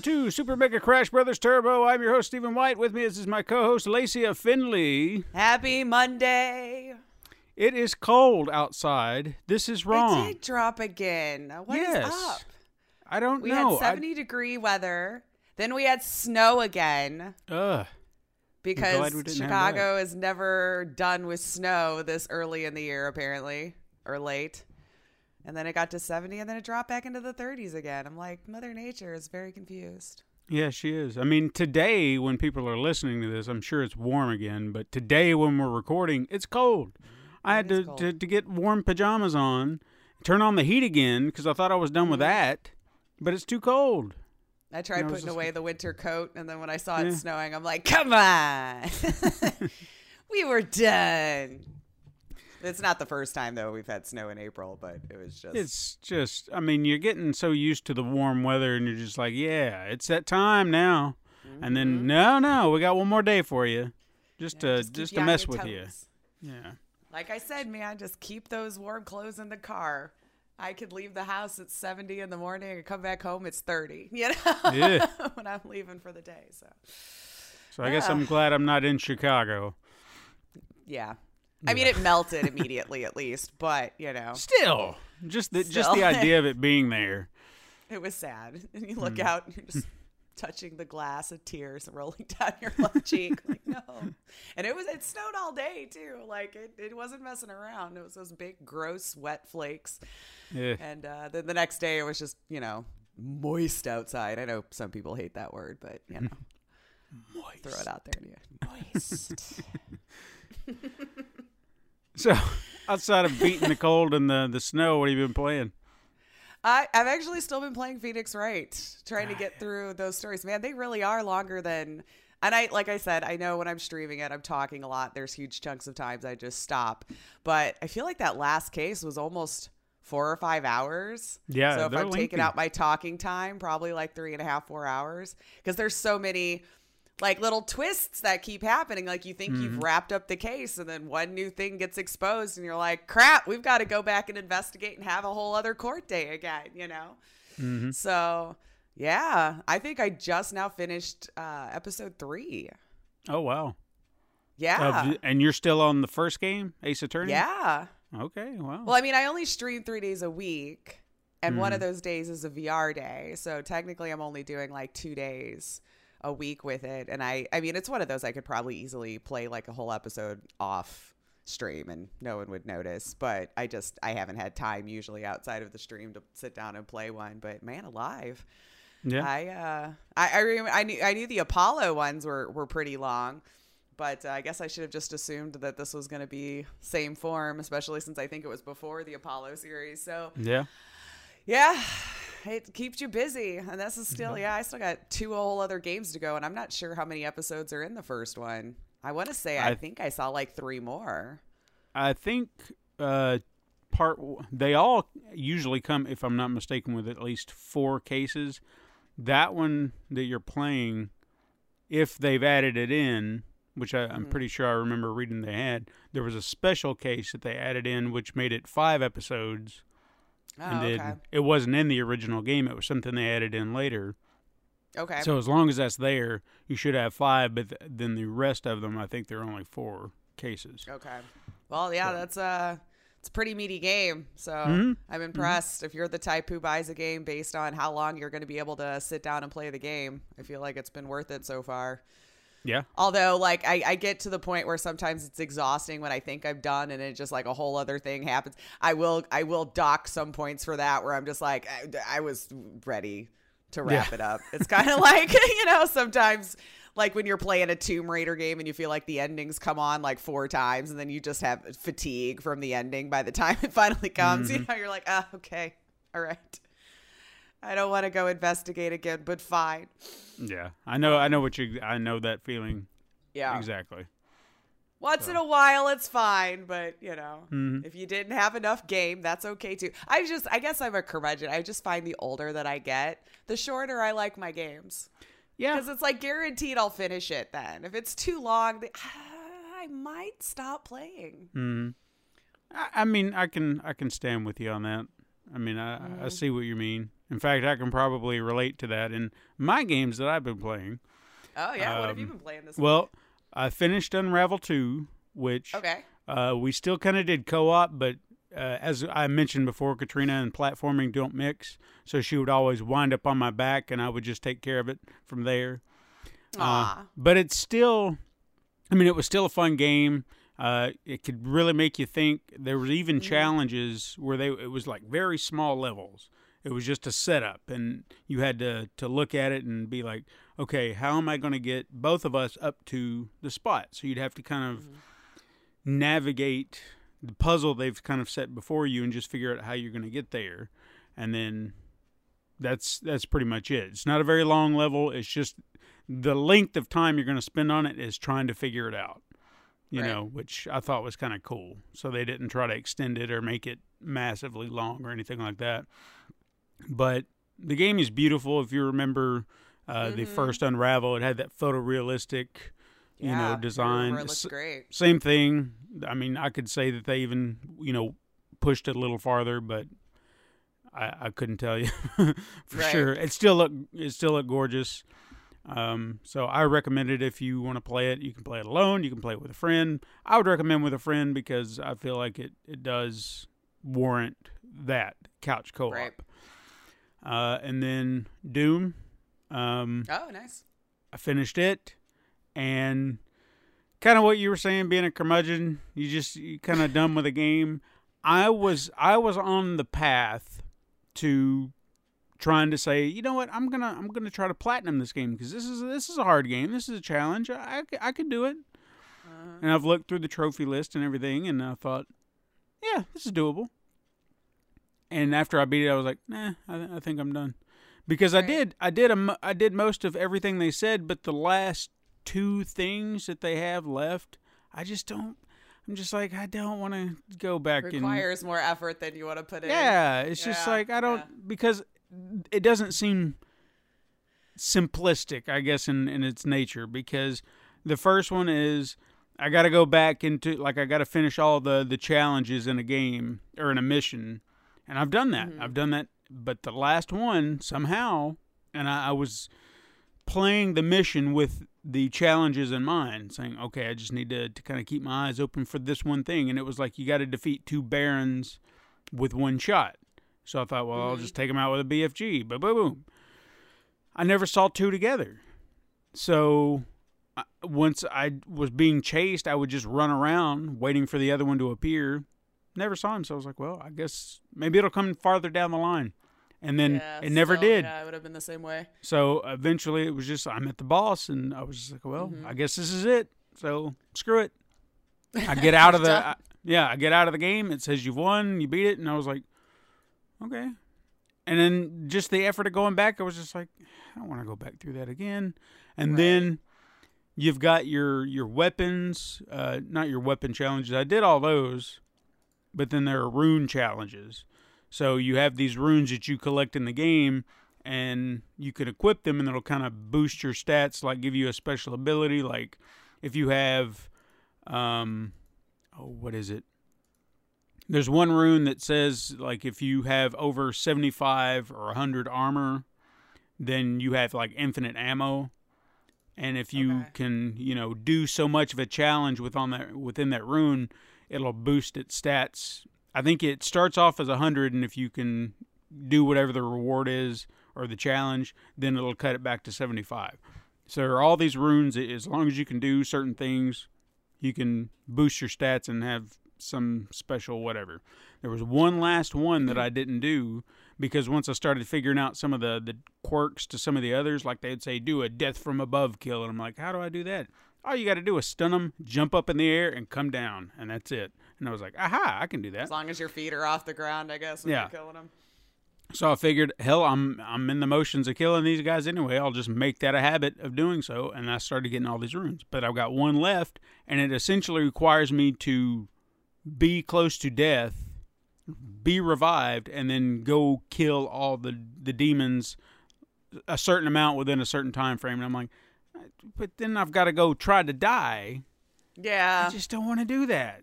Welcome to Super Mega Crash Brothers Turbo. I'm your host, Stephen White. With me is is my co host, Lacey Finley. Happy Monday. It is cold outside. This is wrong. It did drop again. What is yes. up? I don't We know. We had 70 degree weather. Then we had snow again ugh. because glad we didn't have Chicago is never done with snow this early in the year, apparently, or late. And then it got to 70 and then it dropped back into the 30s again. I'm like, Mother Nature is very confused. Yeah, she is. I mean, today, when people are listening to this, I'm sure it's warm again. But today, when we're recording, it's cold. I had to, to, to get warm pajamas on, turn on the heat again because I thought I was done with Mm-hmm. that. But it's too cold. I tried putting away the winter coat, and then when I saw it Yeah. snowing, I'm like, come on. we were done. It's not the first time, though, we've had snow in April, but it was just. It's just, I mean, you're getting so used to the warm weather, and you're just like, yeah, it's that time now. And then, no, no, we got one more day for you, just Mm-hmm. Yeah, to keep just to mess with you. Yeah, Like I said, man, just keep those warm clothes in the car. I could leave the house at 70 in the morning and come back home, it's 30, you know, Yeah. when I'm leaving for the day. So, so I guess I'm glad I'm not in Chicago. yeah. I mean, it melted immediately, at least, but, you know. Still, just the just the idea of it being there. It was sad. And you look Hmm. out and you're just touching the glass of tears rolling down your left cheek. Like, no. And it was it snowed all day too. Like it, it wasn't messing around. It was those big gross wet flakes. Yeah. And uh, then the next day it was just, you know, moist outside. I know some people hate that word, but you know. moist. Throw it out there to you. Moist. So, outside of beating the cold and the the snow, what have you been playing? I, I've actually still been playing Phoenix Wright, trying to get through those stories. Man, they really are longer than. And I, like I said, I know when I'm streaming it, I'm talking a lot. There's huge chunks of times I just stop. But I feel like that last case was almost four or five hours. Yeah, So if I'm taking out my talking time, probably like three and a half, four hours. Because there's so many like little twists that keep happening. Like you think Mm-hmm. you've wrapped up the case, and then one new thing gets exposed, and you're like, "Crap, we've got to go back and investigate and have a whole other court day again." You know. Mm-hmm. So yeah, I think I just now finished uh, episode three. Oh wow! Yeah. Of- and you're still on the first game, Ace Attorney. yeah. Okay. Wow. Well, I mean, I only stream three days a week, and one Mm-hmm. of those days is a VR day. So technically, I'm only doing like two days a week with it. And I, I mean, it's one of those I could probably easily play like a whole episode off stream and no one would notice. But I just, I haven't had time usually outside of the stream to sit down and play one. But man, alive. yeah. I uh I I, remember, I knew I knew the Apollo ones were were pretty long, but uh, I guess I should have just assumed that this was going to be same form, especially since I think it was before the Apollo series. So yeah. Yeah, it keeps you busy, and this is still yeah. I still got two whole other games to go, and I'm not sure how many episodes are in the first one. I want to say I, I- think I saw like three more. I think uh, part they all usually come, if I'm not mistaken, with at least four cases. That one that you're playing, if they've added it in, which I, Mm-hmm. I'm pretty sure I remember reading they had, there was a special case that they added in, which made it five episodes. Oh, and then okay. it wasn't in the original game; it was something they added in later. Okay. So as long as that's there, you should have five. But th- then the rest of them, I think there are only four cases. Okay. Well, yeah, that's a it's a pretty meaty game. So Mhm. I'm impressed. If you're the type who buys a game based on how long you're going to be able to sit down and play the game, I feel like it's been worth it so far. Yeah. Although, like, I, I get to the point where sometimes it's exhausting when I think I'm done, and it just like a whole other thing happens. I will I will dock some points for that, where I'm just like I, I was ready to wrap Yeah. it up. It's kind of like you know sometimes like when you're playing a Tomb Raider game and you feel like the endings come on like four times, and then you just have fatigue from the ending by the time it finally comes. You know, you're like, ah, okay, all right. I don't want to go investigate again, but fine. Yeah. I know. I know what you. I know that feeling Yeah. exactly. Once in a while, it's fine, but you know, Mm-hmm. if you didn't have enough game, that's okay too. I just, I guess I'm a curmudgeon. I just find the older that I get, the shorter I like my games Yeah. because it's like guaranteed I'll finish it. Then if it's too long, the- I might stop playing. Mm. I, I mean, I can. I can stand with you on that. I mean, I, Mm-hmm. I see what you mean. In fact, I can probably relate to that in my games that I've been playing. Oh yeah, what have you Um, been playing this? Well, I finished Unravel 2, which okay, uh, we still kind of did co op, but uh, as I mentioned before, Katrina and platforming don't mix. So she would always wind up on my back, and I would just take care of it from there. Uh, but it's still, I mean, it was still a fun game. Uh, it could really make you think. There was even challenges where they it was like very small levels. It was just a setup, and you had to to look at it and be like, okay, how am I going to get both of us up to the spot? So you'd have to kind of navigate the puzzle they've kind of set before you and just figure out how you're going to get there, and then that's that's pretty much it. It's not a very long level. It's just the length of time you're going to spend on it is trying to figure it out. You Right. know, which I thought was kind of cool. So they didn't try to extend it or make it massively long or anything like that. But the game is beautiful. If you remember uh, the first Unravel, it had that photorealistic, you Yeah, know, design. Looks S- great. same thing. I mean, I could say that they even, you know, pushed it a little farther, but I, I couldn't tell you for Right. sure. It still look it still looked gorgeous. Um, so I recommend it if you want to play it. You can play it alone. You can play it with a friend. I would recommend with a friend because I feel like it it does warrant that couch co-op. Right. Uh, and then Doom. Um, Oh, nice. I finished it, and kind of what you were saying, being a curmudgeon, you just you kind of done with the game. I was I was on the path to trying to say, you know what, I'm gonna I'm gonna try to platinum this game because this is this is a hard game. This is a challenge. I I, I could do it. Uh-huh. And I've looked through the trophy list and everything, and I thought, yeah, this is doable. And after I beat it, I was like, nah, I, th- I think I'm done, because I did I did a I did most of everything they said, but the last two things that they have left, I just don't. I'm just like I don't want to go back and Requires more effort than you want to put in. yeah, it's just like I don't yeah. because it doesn't seem simplistic, I guess, in in its nature. Because the first one is I got to go back into like I got to finish all the the challenges in a game or in a mission, and I've done that. Mm-hmm. I've done that, but the last one somehow, and I, I was playing the mission with the challenges in mind, saying, okay, I just need to, to kind of keep my eyes open for this one thing. And it was like, you got to defeat two barons with one shot. So I thought, well, I'll just take them out with a BFG. Boom, boom, boom. I never saw two together. So once I was being chased, I would just run around waiting for the other one to appear. Never saw him. So I was like, well, I guess maybe it'll come farther down the line. And then Yeah, it never did. Yeah, it would have been the same way. So eventually it was just I met the boss and I was just like, well, Mm-hmm. I guess this is it. So screw it. I get out of the I- yeah, I get out of the game. It says you've won, you beat it, and I was like, okay. And then just the effort of going back, I was just like, I don't want to go back through that again. And Right. then you've got your your weapons, uh, not your weapon challenges. I did all those, but then there are rune challenges. So you have these runes that you collect in the game, and you can equip them, and it'll kind of boost your stats, like give you a special ability. Like if you have, um, oh, what is it? There's one rune that says like if you have over 75 or 100 armor, then you have like infinite ammo. And if you Okay. can, you know, do so much of a challenge with on that within that rune, it'll boost its stats. I think it starts off as 100 and if you can do whatever the reward is or the challenge, then it'll cut it back to 75. So there are all these runes. As long as you can do certain things, you can boost your stats and have some special whatever. There was one last one that mm-hmm. I didn't do because once I started figuring out some of the, the quirks to some of the others, like they'd say, do a death from above kill. And I'm like, how do I do that? All you got to do is stun them, jump up in the air, and come down. And that's it. And I was like, aha, I can do that. As long as your feet are off the ground, I guess, when Yeah. killing them. So I figured, hell, I'm I'm in the motions of killing these guys anyway. I'll just make that a habit of doing so, and I started getting all these runes. But I've got one left, and it essentially requires me to be close to death, be revived, and then go kill all the the demons a certain amount within a certain time frame. And I'm like, but then I've got to go try to die. Yeah. I just don't want to do that.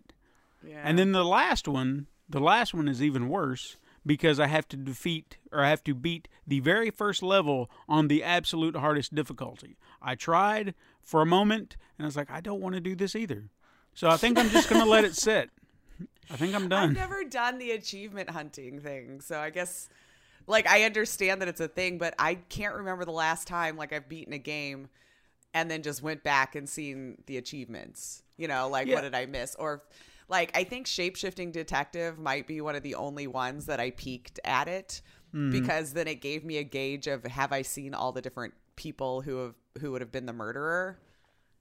yeah. And then the last one, the last one is even worse because I have to defeat or I have to beat the very first level on the absolute hardest difficulty. I tried for a moment and I was like, I don't want to do this either. So I think I'm just going to let it sit. I think I'm done. I've never done the achievement hunting thing, so I guess like I understand that it's a thing, but I can't remember the last time like I've beaten a game and then just went back and seen the achievements. You know, like Yeah. what did I miss? Or like I think shapeshifting detective might be one of the only ones that I peaked at it Mm-hmm. because then it gave me a gauge of have I seen all the different people who have who would have been the murderer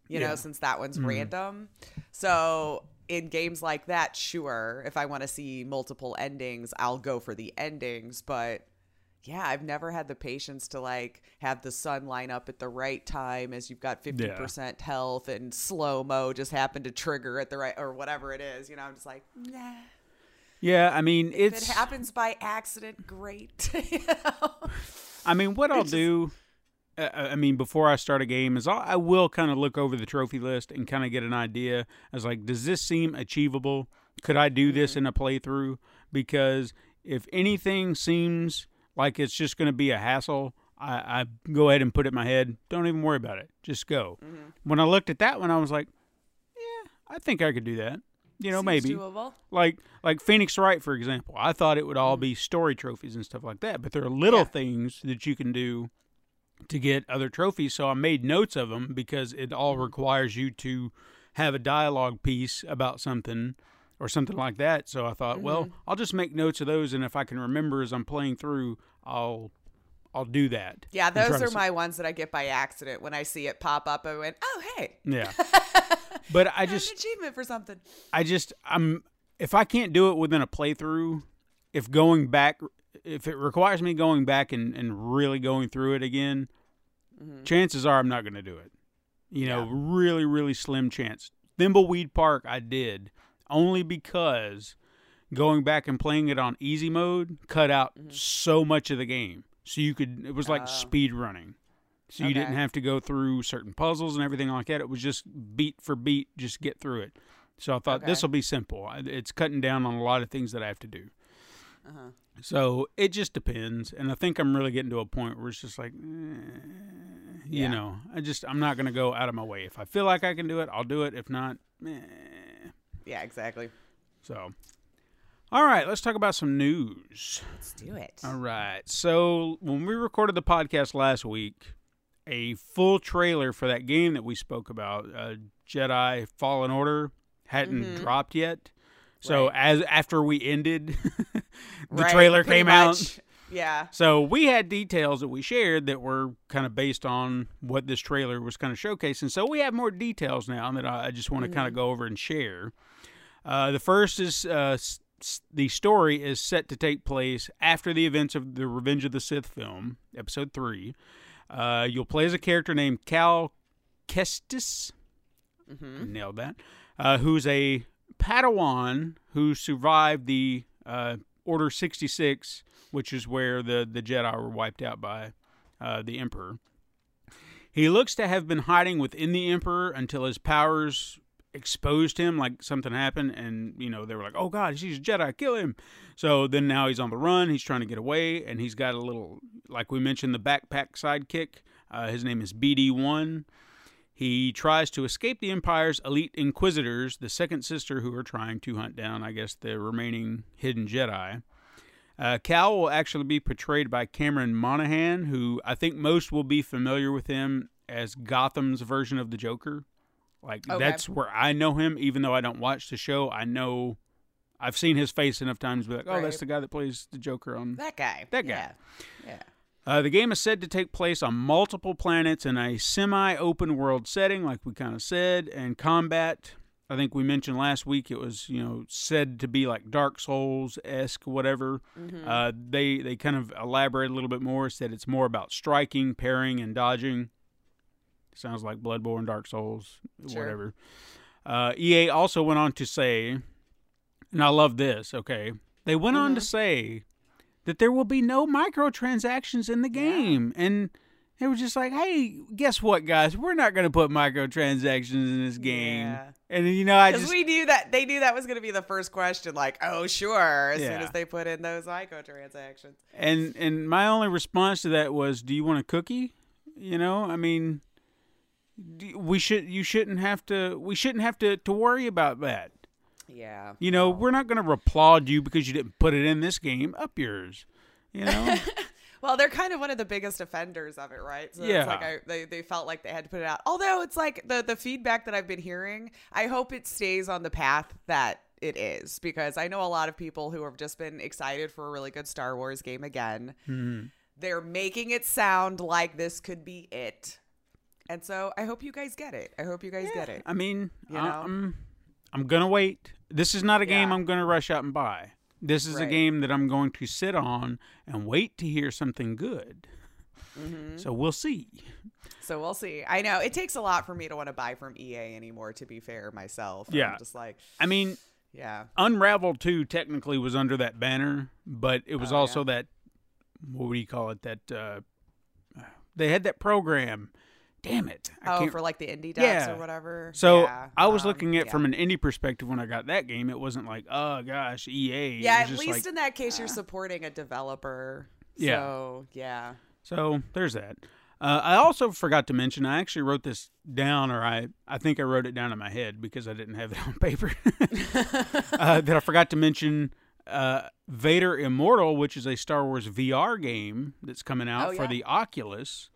you Yeah. know, since that one's Mm-hmm. random. So in games like that, sure, if I want to see multiple endings, I'll go for the endings. But yeah, I've never had the patience to like have the sun line up at the right time as you've got 50% health and slow mo just happen to trigger at the right or whatever it is. You know, I'm just like, nah. yeah, I mean, If it's it happens by accident, great. you know? I mean, what I'll do, uh, I mean, before I start a game, is I'll, kind of look over the trophy list and kind of get an idea. As like, does this seem achievable? Could I do this mm-hmm. in a playthrough? Because if anything seems like it's just going to be a hassle, I, I go ahead and put it in my head. Don't even worry about it. Just go. Mm-hmm. When I looked at that one, I was like, yeah, I think I could do that. You know, Seems maybe doable. like like Phoenix Wright, for example. I thought it would all mm-hmm. be story trophies and stuff like that, but there are little Yeah. things that you can do to get other trophies. So I made notes of them because it all requires you to have a dialogue piece about something or something like that. So I thought, well, mm-hmm. I'll just make notes of those, and if I can remember as I'm playing through, I'll I'll do that. Yeah, those are my ones that I get by accident. When I see it pop up, I went, oh, hey, yeah. But I just achievement for something. I just I'm if I can't do it within a playthrough, if going back if it requires me going back and, and really going through it again, chances are I'm not going to do it. You know, Mm-hmm. Yeah. really really slim chance. Thimbleweed Park I did only because going back and playing it on easy mode cut out Mm-hmm. so much of the game. So you could it was like Oh. speed running. So you didn't have to go through certain puzzles and everything like that. It was just beat for beat, just get through it. So I thought Okay. this will be simple. It's cutting down on a lot of things that I have to do. Uh-huh. So it just depends, and I think I'm really getting to a point where it's just like, eh, you Yeah. know, I just I'm not going to go out of my way. If I feel like I can do it, I'll do it. If not, eh. Yeah, exactly. so. All right, let's talk about some news. Let's do it. All right. So when we recorded the podcast last week, a full trailer for that game that we spoke about, uh, Jedi Fallen Order, hadn't dropped yet. So Right. as after we ended, the Right, trailer came out. Yeah. So we had details that we shared that were kind of based on what this trailer was kind of showcasing. So we have more details now that I just want to kind of go over and share. Uh, the first is uh, s- the story is set to take place after the events of the Revenge of the Sith film, Episode Three. Uh, you'll play as a character named Cal Kestis. Nailed that. Uh, who's a Padawan who survived the uh, Order 66, which is where the, the Jedi were wiped out by uh, the Emperor. He looks to have been hiding within the Emperor until his powers exposed him, like something happened, and you know they were like, "Oh God, he's a Jedi, kill him!" So then now he's on the run. He's trying to get away, and he's got a little, like we mentioned, the backpack sidekick. Uh, his name is BD One. He tries to escape the Empire's elite Inquisitors, the second sister who are trying to hunt down, I guess, the remaining hidden Jedi. Uh, Cal will actually be portrayed by Cameron Monaghan, who I think most will be familiar with him as Gotham's version of the Joker. Like Okay. that's where I know him, even though I don't watch the show. I know I've seen his face enough times to be like, oh, that's the guy that plays the Joker on That guy. That guy. Yeah. Uh, the game is said to take place on multiple planets in a semi open world setting, like we kind of said, and combat. I think we mentioned last week it was, you know, said to be like Dark Souls esque, whatever. Uh, they they kind of elaborate a little bit more, said it's more about striking, parrying, and dodging. Sounds like Bloodborne, Dark Souls, Sure. whatever. Uh, EA also went on to say, and I love this, okay? They went on to say that there will be no microtransactions in the game. And they were just like, hey, guess what, guys? We're not going to put microtransactions in this game. Yeah. And, you know, I just. we knew that they knew that was going to be the first question. Like, oh, sure. As soon as they put in those microtransactions. And and my only response to that was, "Do you want a cookie?" You know, I mean, we should you shouldn't have to we shouldn't have to to worry about that. Yeah. You know, we're not going to applaud you because you didn't put it in this game. Up yours. You know. Well, they're kind of one of the biggest offenders of it, right? So Yeah. it's like I, they, they felt like they had to put it out. Although it's like the, the feedback that I've been hearing, I hope it stays on the path that it is because I know a lot of people who have just been excited for a really good Star Wars game again. Hmm. They're making it sound like this could be it. And so I hope you guys get it. I hope you guys get it. I mean, You know? I'm I'm gonna wait. This is not a game I'm gonna rush out and buy. This is a game that I'm going to sit on and wait to hear something good. Mm-hmm. So we'll see. So we'll see. I know it takes a lot for me to want to buy from EA anymore, to be fair, myself. Yeah. I'm just like, I mean, yeah. Unravel 2 technically was under that banner, but it was Oh, also yeah. that what do you call it? That uh, they had that program. Damn it! I Oh, for like the indie decks Yeah. or whatever. so Yeah, I was um, looking at yeah. from an indie perspective when I got that game. It wasn't like, oh gosh, EA. Yeah, at least like- in that case, you're supporting a developer. Yeah. So yeah. So there's that. Uh, I also forgot to mention. I actually wrote this down, or I I think I wrote it down in my head because I didn't have it on paper. uh, that I forgot to mention. Uh, Vader Immortal, which is a Star Wars VR game that's coming out Oh, for yeah. the Oculus.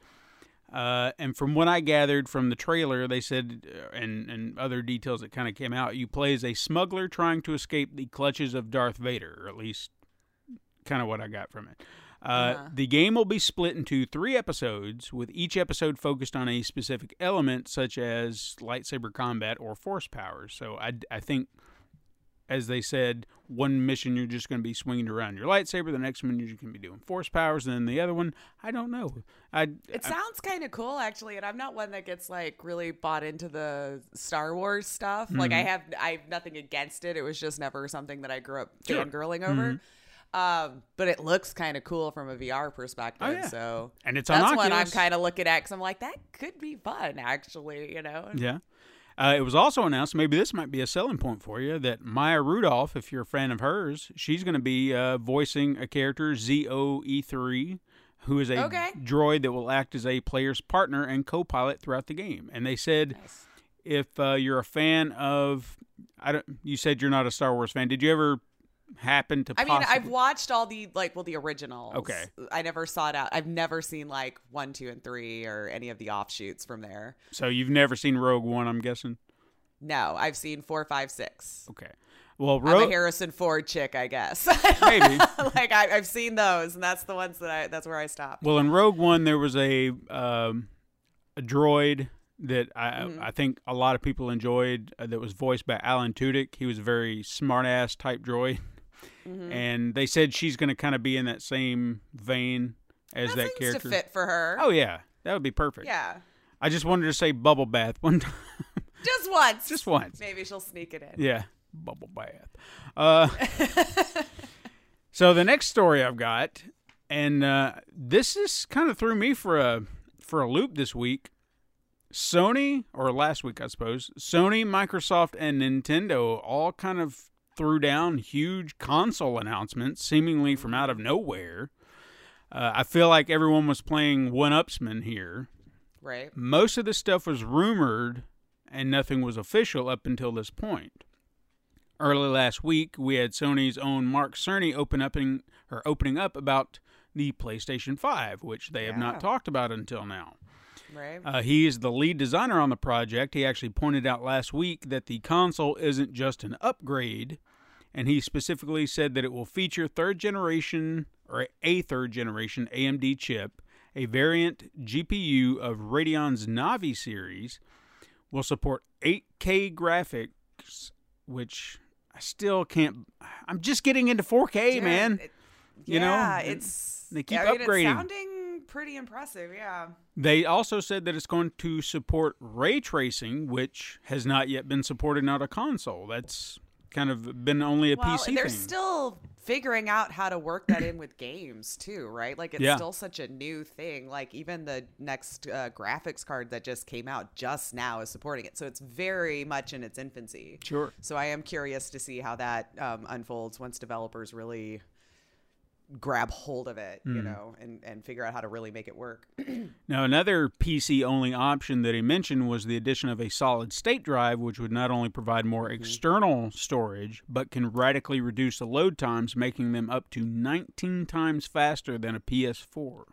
Uh, and from what I gathered from the trailer, they said, uh, and and other details that kind of came out, you play as a smuggler trying to escape the clutches of Darth Vader, or at least kind of what I got from it. Uh, Uh-huh. The game will be split into three episodes, with each episode focused on a specific element, such as lightsaber combat or force powers. So I, I think, as they said, one mission you're just going to be swinging around your lightsaber, the next one you're going to be doing force powers, and then the other one, I don't know. I, It I- sounds kind of cool, actually, and I'm not one that gets like really bought into the Star Wars stuff. Like I have, I have nothing against it. It was just never something that I grew up Mm-hmm. Sure. Mm-hmm. over. Um, but it looks kind of cool from a VR perspective. Oh, yeah. So And it's on that's what I'm kind of looking at because I'm like, that could be fun, actually. You know? Yeah. Uh, it was also announced, maybe this might be a selling point for you, that Maya Rudolph, if you're a fan of hers, she's going to be uh, voicing a character, ZOE3, who is a Okay. droid that will act as a player's partner and co pilot throughout the game. And they said Nice. if uh, you're a fan of. I don't, you said you're not a Star Wars fan. Did you ever happen to I mean, I've watched all the like well the originals. Okay. I never saw it out. I've never seen like one, two, and three or any of the offshoots from there. So you've never seen Rogue One, I'm guessing? No, I've seen four, five, six. Okay. Well, I'm a Harrison Ford chick, I guess. Maybe. like I, I've seen those, and that's the ones that I. That's where I stopped. Well, in Rogue One, there was a um, a droid that I Mm-hmm. I think a lot of people enjoyed uh, that was voiced by Alan Tudyk. He was a very smart ass type droid, Mm-hmm. and they said she's going to kind of be in that same vein as that, that character. to fit for her. Oh yeah, that would be perfect. yeah, I just wanted to say bubble bath one time. just once. Just once. Maybe she'll sneak it in. Yeah, bubble bath. Uh, so the next story I've got, and uh, this is kind of threw me for a for a loop this week. Sony, or last week I suppose, Sony, Microsoft, and Nintendo all kind of threw down huge console announcements, seemingly from out of nowhere. Uh, I feel like everyone was playing one-upsman here. Right. Most of the stuff was rumored and nothing was official up until this point. Early last week, we had Sony's own Mark Cerny open up in, or opening up about the PlayStation 5, which they have not talked about until now. Right. Uh, he is the lead designer on the project. He actually pointed out last week that the console isn't just an upgrade, and he specifically said that it will feature third generation or a third generation AMD chip, a variant GPU of Radeon's Navi series, will support 8K graphics, which I still can't. I'm just getting into 4K, Yeah, man. it- you know, yeah, and it's they keep I mean, upgrading. Pretty impressive. Yeah. They also said that it's going to support ray tracing, which has not yet been supported on a console. That's kind of been only a well, PC they're thing. still figuring out how to work that in with games too, right? Like it's Yeah. still such a new thing. Like even the next uh, graphics card that just came out just now is supporting it, so it's very much in its infancy. Sure. So I am curious to see how that um, unfolds once developers really grab hold of it, Hmm. you know, and and figure out how to really make it work. Now, another PC only option that he mentioned was the addition of a solid state drive, which would not only provide more Mm-hmm. external storage, but can radically reduce the load times, making them up to 19 times faster than a PS4.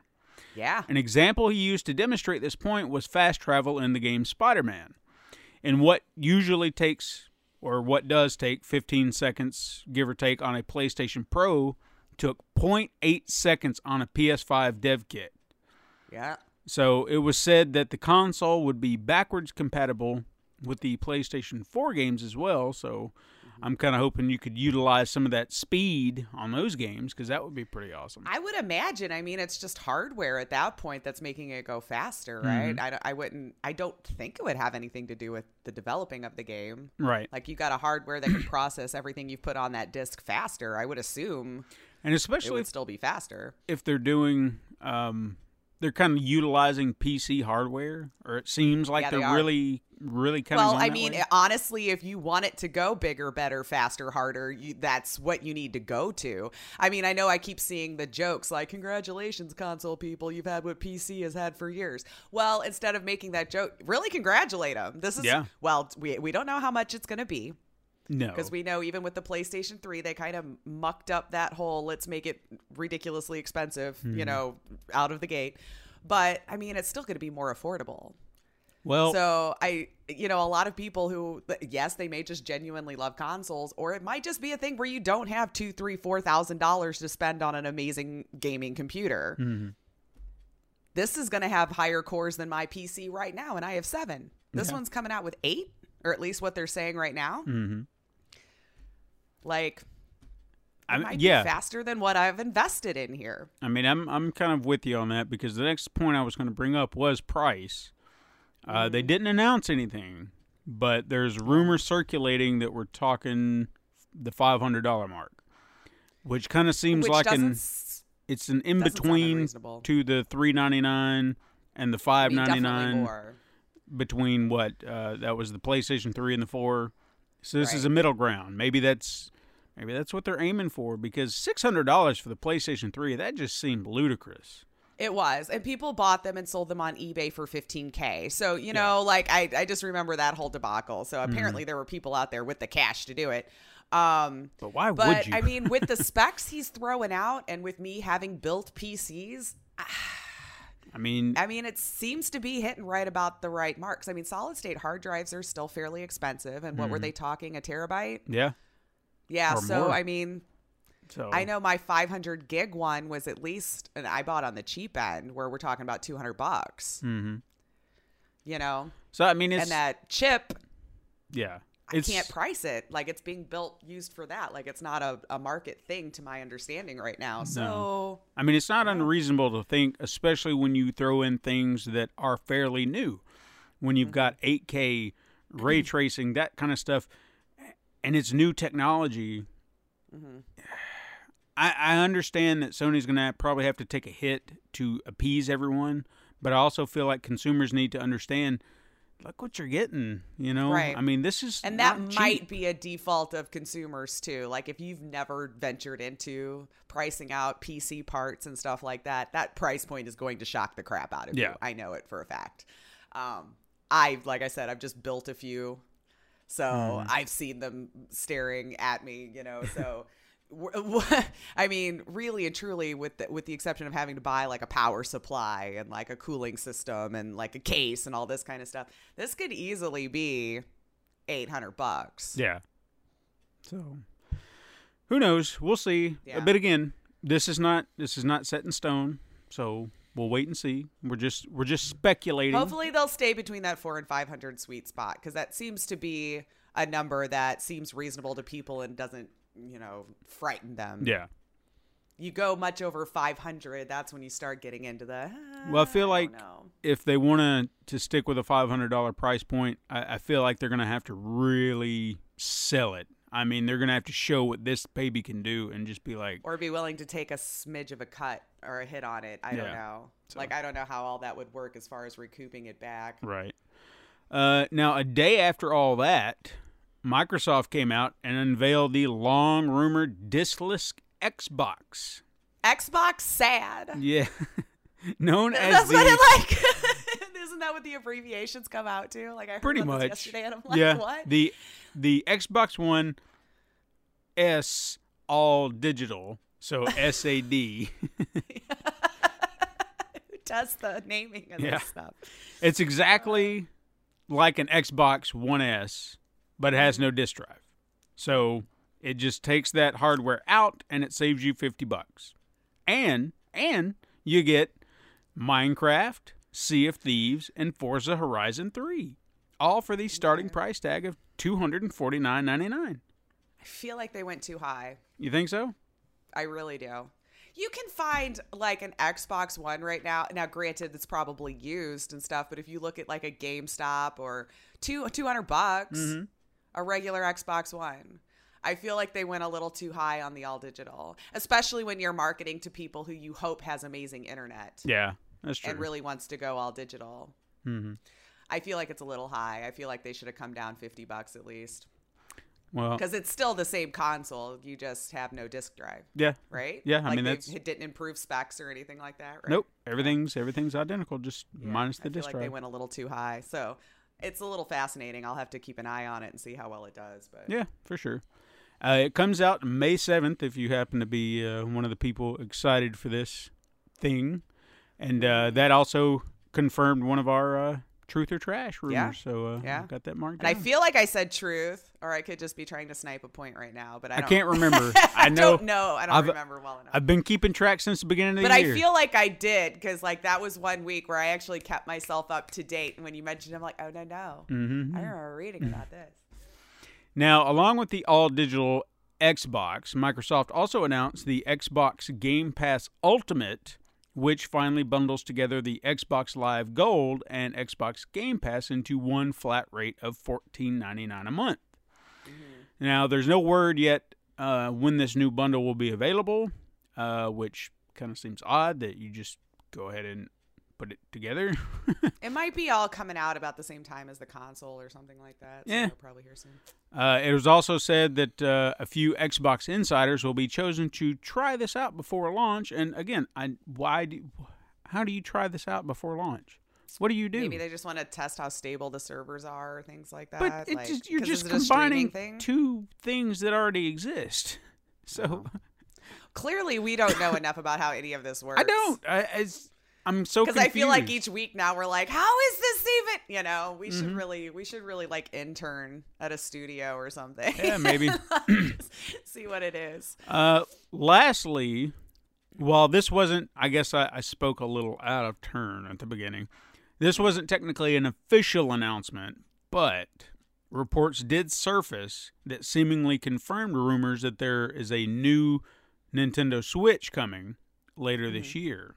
yeah. An example he used to demonstrate this point was fast travel in the game Spider Man. In what usually takes, or what does take, 15 seconds, give or take, on a PlayStation Pro, took 0.8 seconds on a PS5 dev kit. Yeah. So it was said that the console would be backwards compatible with the PlayStation 4 games as well. So mm-hmm. I'm kind of hoping you could utilize some of that speed on those games because that would be pretty awesome. I would imagine. I mean, it's just hardware at that point that's making it go faster, right? Mm-hmm. I, don't- I wouldn't. I don't think it would have anything to do with the developing of the game. right. Like you got a hardware that can process everything you've put on that disc faster. I would assume And it especially would still be faster. if they're doing um they're kind of utilizing PC hardware or it seems like Yeah, they they're are. really really kind of Well, I mean, honestly, if you want it to go bigger, better, faster, harder, you, that's what you need to go to. I mean, I know I keep seeing the jokes like, congratulations, console people, you've had what PC has had for years. Well, instead of making that joke, really congratulate them. This is, Yeah. well, we, we don't know how much it's going to be no because we know even with the PlayStation 3, they kind of mucked up that whole let's make it ridiculously expensive, Hmm. you know, out of the gate. But I mean, it's still going to be more affordable. well So I, you know, a lot of people who, yes, they may just genuinely love consoles, or it might just be a thing where you don't have two, three, four thousand dollars to spend on an amazing gaming computer. Mm-hmm. This is going to have higher cores than my PC right now, and I have seven. This Yeah. one's coming out with eight, or at least what they're saying right now. Mhm. Like, I, might yeah be faster than what I've invested in here. I mean I'm I'm kind of with you on that because the next point I was going to bring up was price uh, they didn't announce anything but there's rumors circulating that we're talking the $500 mark which kind of seems Which like an it's an in between to the 399 and the 599 definitely more. between what uh, that was the PlayStation 3 and the 4. So this is a middle ground. Maybe that's maybe that's what they're aiming for because $600 for the PlayStation 3 that just seemed ludicrous. It was. And people bought them and sold them on eBay for 15K. So, you know, like I, I just remember that whole debacle. So Mm-hmm. apparently there were people out there with the cash to do it. Um, But why but would you? I mean, with the specs he's throwing out and with me having built PCs, I mean, I mean, it seems to be hitting right about the right marks. I mean, solid state hard drives are still fairly expensive. And what were they talking? A terabyte? yeah. Yeah. So, more. I mean, So I know my 500 gig one was at least, and I bought on the cheap end where we're talking about 200 bucks. hmm You know, So I mean, it's and that chip, yeah. I can't price it. Like it's being built used for that. Like it's not a, a market thing to my understanding right now. So I mean, it's not unreasonable to think, especially when you throw in things that are fairly new. When you've got 8K ray tracing, that kind of stuff, and it's new technology. I, I understand that Sony's going to probably have to take a hit to appease everyone, but I also feel like consumers need to understand. Look what you're getting, you know. Right. I mean, this is and that might cheap. be a default of consumers too. Like if you've never ventured into pricing out PC parts and stuff like that, that price point is going to shock the crap out of Yeah. you. I know it for a fact. Um, I like I said, I've just built a few, so Hmm. I've seen them staring at me. You know, so I mean, really and truly, with the, with the exception of having to buy like a power supply and like a cooling system and like a case and all this kind of stuff, this could easily be eight hundred bucks. Yeah. So who knows? We'll see. Yeah. But again, this is not this is not set in stone. So we'll wait and see. We're just we're just speculating. Hopefully, they'll stay between that four and five hundred sweet spot because that seems to be a number that seems reasonable to people and doesn't, you know, frighten them. Yeah. You go much over five hundred, that's when you start getting into the. Ah, well, I feel like know." if they want to to stick with a five hundred dollar price point, I, I feel like they're gonna have to really sell it. I mean, they're gonna have to show what this baby can do, and just be like, or be willing to take a smidge of a cut or a hit on it. I don't know. So- Like I don't know how all that would work as far as recouping it back. Right. Uh, now, a day after all that, Microsoft came out and unveiled the long rumored diskless Xbox. Xbox sad. Yeah. Known as That's the what it like. Isn't that what the abbreviations come out to? Like I heard pretty much yesterday, and I'm like, yeah what? the the Xbox One S all digital, so SAD. Who does the naming of Yeah. this stuff? it's exactly like an Xbox One S, but it has no disk drive. So it just takes that hardware out and it saves you 50 bucks. And and you get Minecraft, Sea of Thieves, and Forza Horizon 3. All for the starting price tag of $249.99. I feel like they went too high. You think so? I really do. You can find like an Xbox One right now. Now, granted, it's probably used and stuff, but if you look at like a GameStop or two two hundred bucks, Mm-hmm. a regular Xbox One, I feel like they went a little too high on the all digital, especially when you're marketing to people who you hope has amazing internet Yeah, that's true. and really wants to go all digital. hmm I feel like it's a little high. I feel like they should have come down fifty bucks at least Well, because it's still the same console. You just have no disk drive. yeah. right? Yeah, I mean, that's- it didn't improve specs or anything like that, right? Nope. Everything's everything's identical, just Yeah, minus the I disk like drive. they went a little too high, so it's a little fascinating. I'll have to keep an eye on it and see how well it does. But Yeah, for sure. Uh, it comes out May 7th if you happen to be uh, one of the people excited for this thing. And uh, that also confirmed one of our uh, truth or trash rumors. Yeah. So uh, Yeah. got that marked and I feel like I said truth, or I could just be trying to snipe a point right now. But I, I can't remember. I know. don't know. I don't I've- remember well enough. I've been keeping track since the beginning of the year. but I feel like I did because like that was one week where I actually kept myself up to date. And when you mentioned, it, I'm like, oh no, no, Mhm. I remember reading about this. Now, along with the all digital Xbox, Microsoft also announced the Xbox Game Pass Ultimate, which finally bundles together the Xbox Live Gold and Xbox Game Pass into one flat rate of $14.99 a month. Now, there's no word yet uh, when this new bundle will be available, uh, which kind of seems odd that you just go ahead and put it together. It might be all coming out about the same time as the console or something like that. So Yeah. we'll probably hear soon. Uh, it was also said that uh, a few Xbox insiders will be chosen to try this out before launch. And again, I why do, how do you try this out before launch? What do you do? Maybe they just want to test how stable the servers are or things like that. but like, just, you're just is it a streaming combining thing? two things that already exist. So Clearly, we don't know enough about how any of this works. I don't. I, it's, I'm so because I feel like each week now we're like, how is this even? You know, we Mm-hmm. should really, we should really like intern at a studio or something. Yeah, maybe. See what it is. Uh, lastly, while this wasn't, I guess I, I spoke a little out of turn at the beginning. This wasn't technically an official announcement, but reports did surface that seemingly confirmed rumors that there is a new Nintendo Switch coming later this year.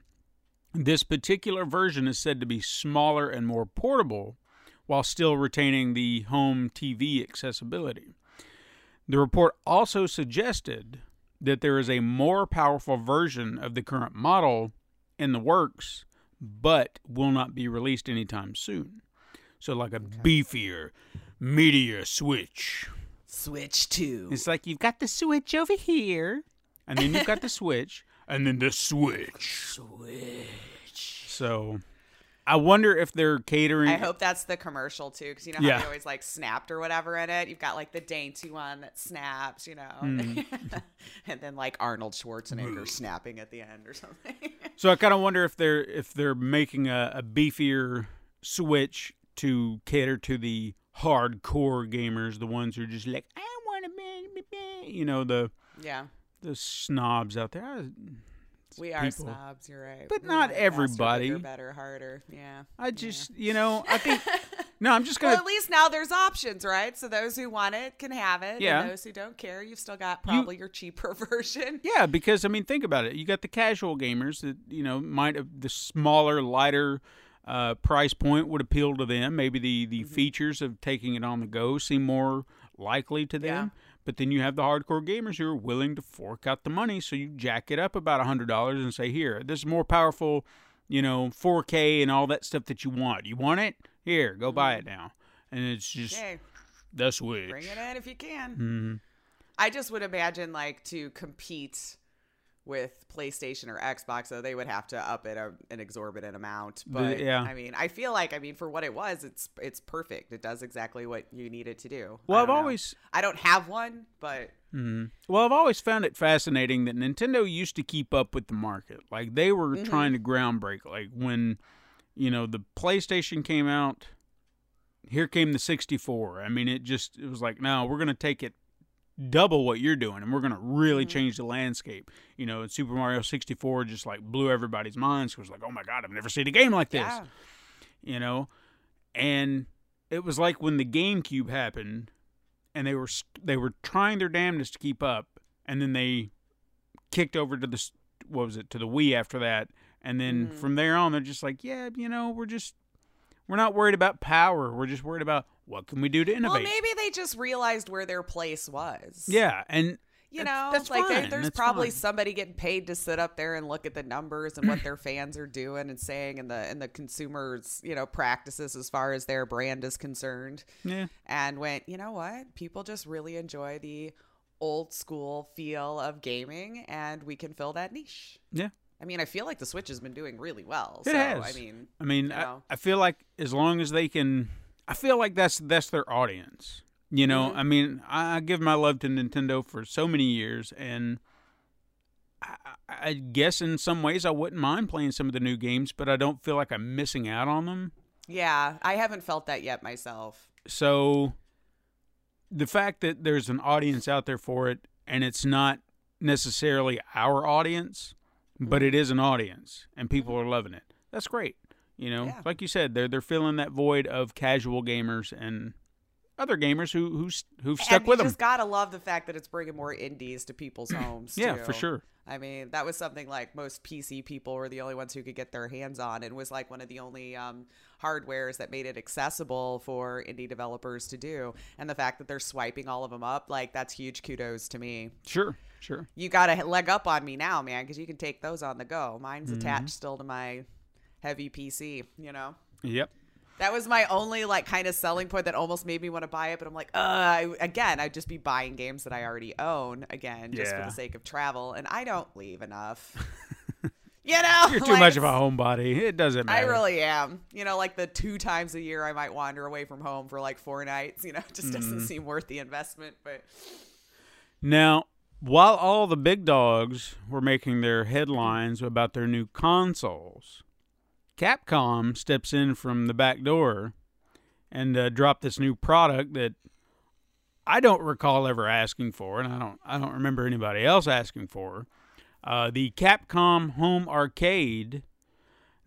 This particular version is said to be smaller and more portable while still retaining the home TV accessibility. The report also suggested that there is a more powerful version of the current model in the works, but will not be released anytime soon. So, like a beefier, meatier Switch. Switch two. It's like you've got the Switch over here, and then you've got the Switch, and then the Switch. Switch. So, I wonder if they're catering. I hope that's the commercial too, because you know how Yeah. they always like snapped or whatever in it. You've got like the dainty one that snaps, you know, Mm. and then like Arnold Schwarzenegger snapping at the end or something. So I kind of wonder if they're if they're making a, a beefier switch to cater to the hardcore gamers, the ones who are just like I want to be, you know, the yeah, the snobs out there. I, we are people. snobs. You're right, But We not faster, everybody. bigger, better, harder. Yeah. I just, you know, I think no, I'm just gonna. Well, at least now there's options, right? So those who want it can have it. Yeah. And those who don't care, you've still got probably your cheaper version. Yeah, because I mean, think about it. You got the casual gamers that you know might have the smaller, lighter uh, price point would appeal to them. Maybe the the Mm-hmm. features of taking it on the go seem more likely to them. But then you have the hardcore gamers who are willing to fork out the money, so you jack it up about a hundred dollars and say, "Here, this is more powerful, you know, 4K and all that stuff that you want. You want it? Here, go buy it now." And it's just Okay, the switch. Mm-hmm. bring it in if you can. Mhm. I just would imagine like to compete with PlayStation or Xbox, so they would have to up it a, an exorbitant amount. But yeah. I mean, I feel like I mean for what it was, it's it's perfect. It does exactly what you need it to do. Well, I've know. always I don't have one, but Mhm. Well, I've always found it fascinating that Nintendo used to keep up with the market. Like they were Mm-hmm. trying to groundbreak. Like when, you know, the PlayStation came out, here came the 64. I mean, it just it was like, no, we're gonna take it double what you're doing, and we're gonna really Mm-hmm. change the landscape. You know, and Super Mario 64 just like blew everybody's minds. It was like, oh my god, I've never seen a game like this yeah, you know and it was like when the GameCube happened and they were they were trying their damnedest to keep up and then they kicked over to the what was it to the Wii after that and then Mm-hmm. from there on they're just like yeah you know we're just we're not worried about power we're just worried about what can we do to innovate? well, maybe they just realized where their place was. yeah and You That's- know, that's like fine, there's that's probably fine. somebody getting paid to sit up there and look at the numbers and what their fans are doing and saying and the and the consumers, you know, practices as far as their brand is concerned. yeah And went, you know what? People just really enjoy the old school feel of gaming and we can fill that niche. yeah I mean, I feel like the Switch has been doing really well. It so has. I mean, I mean, you I. I feel like as long as they can, I feel like that's that's their audience. You know, Mm-hmm. I mean, I, I give my love to Nintendo for so many years, and I, I I guess in some ways I wouldn't mind playing some of the new games, but I don't feel like I'm missing out on them. yeah, I haven't felt that yet myself. So, the fact that there's an audience out there for it, and it's not necessarily our audience, but it is an audience, and people are loving it. That's great. You know, Yeah. like you said, they're they're filling that void of casual gamers and other gamers who who's who've stuck and with you them. just gotta love the fact that it's bringing more indies to people's homes. Yeah, too. for sure. I mean, that was something like most PC people were the only ones who could get their hands on, and was like one of the only um, hardwares that made it accessible for indie developers to do. And the fact that they're swiping all of them up, like that's huge kudos to me. Sure, sure. You got a leg up on me now, man, because you can take those on the go. Mine's Mm-hmm. attached still to my heavy PC. You know. Yep. That was my only like kind of selling point that almost made me want to buy it, but I'm like, uh, I, again, I'd just be buying games that I already own again, just for the sake of travel, and I don't leave enough. you know, You're too Like, much of a homebody. It doesn't matter. I really am. You know, like the two times a year I might wander away from home for like four nights. You know, it just Mm-hmm. doesn't seem worth the investment. But Now, while all the big dogs were making their headlines about their new consoles, Capcom steps in from the back door and uh, dropped this new product that I don't recall ever asking for, and I don't I don't remember anybody else asking for. Uh, the Capcom Home Arcade.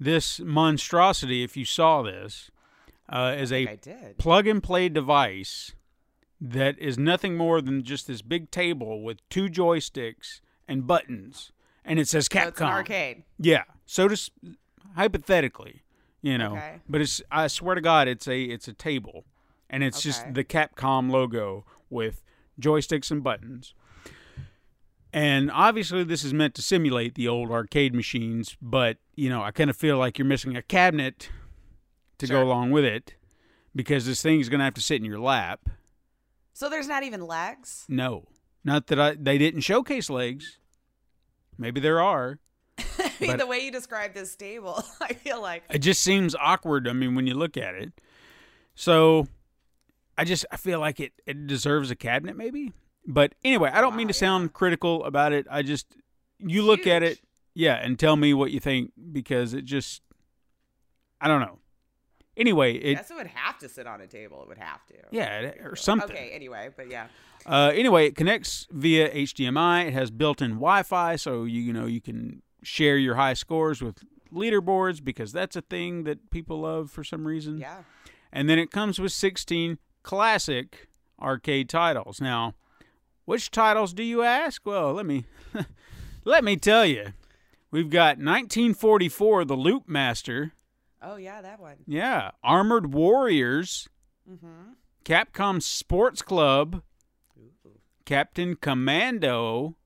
This monstrosity, if you saw this, uh, is a plug and play device that is nothing more than just this big table with two joysticks and buttons, and it says Capcom. So it's an arcade. Yeah. So just hypothetically, you know, Okay. but it's I swear to God, it's a it's a table, and it's Okay. just the Capcom logo with joysticks and buttons. And obviously, this is meant to simulate the old arcade machines, but you know, I kind of feel like you're missing a cabinet to Sure. go along with it because this thing is going to have to sit in your lap. So there's not even legs. No, not that I they didn't showcase legs. Maybe there are. I mean, But- the way you describe this stable, I feel like it just seems awkward. I mean, when you look at it. So, I just I feel like it it deserves a cabinet maybe. But anyway, I don't mean to yeah. sound critical about it. I just you look at it, yeah, and tell me what you think because it just I don't know. Anyway, it guess it would have to sit on a table. It would have to. yeah, it- or something. Okay. Anyway, but yeah. Uh, anyway, it connects via HDMI. It has built-in Wi-Fi, so you, you know you can share your high scores with leaderboards because that's a thing that people love for some reason. Yeah. And then it comes with 16 classic arcade titles. Now, which titles do you ask? Well, let me let me tell you. We've got 1944, The Loop Master. Oh yeah, that one. Yeah, Armored Warriors, Mm-hmm. Capcom Sports Club, Captain Commando,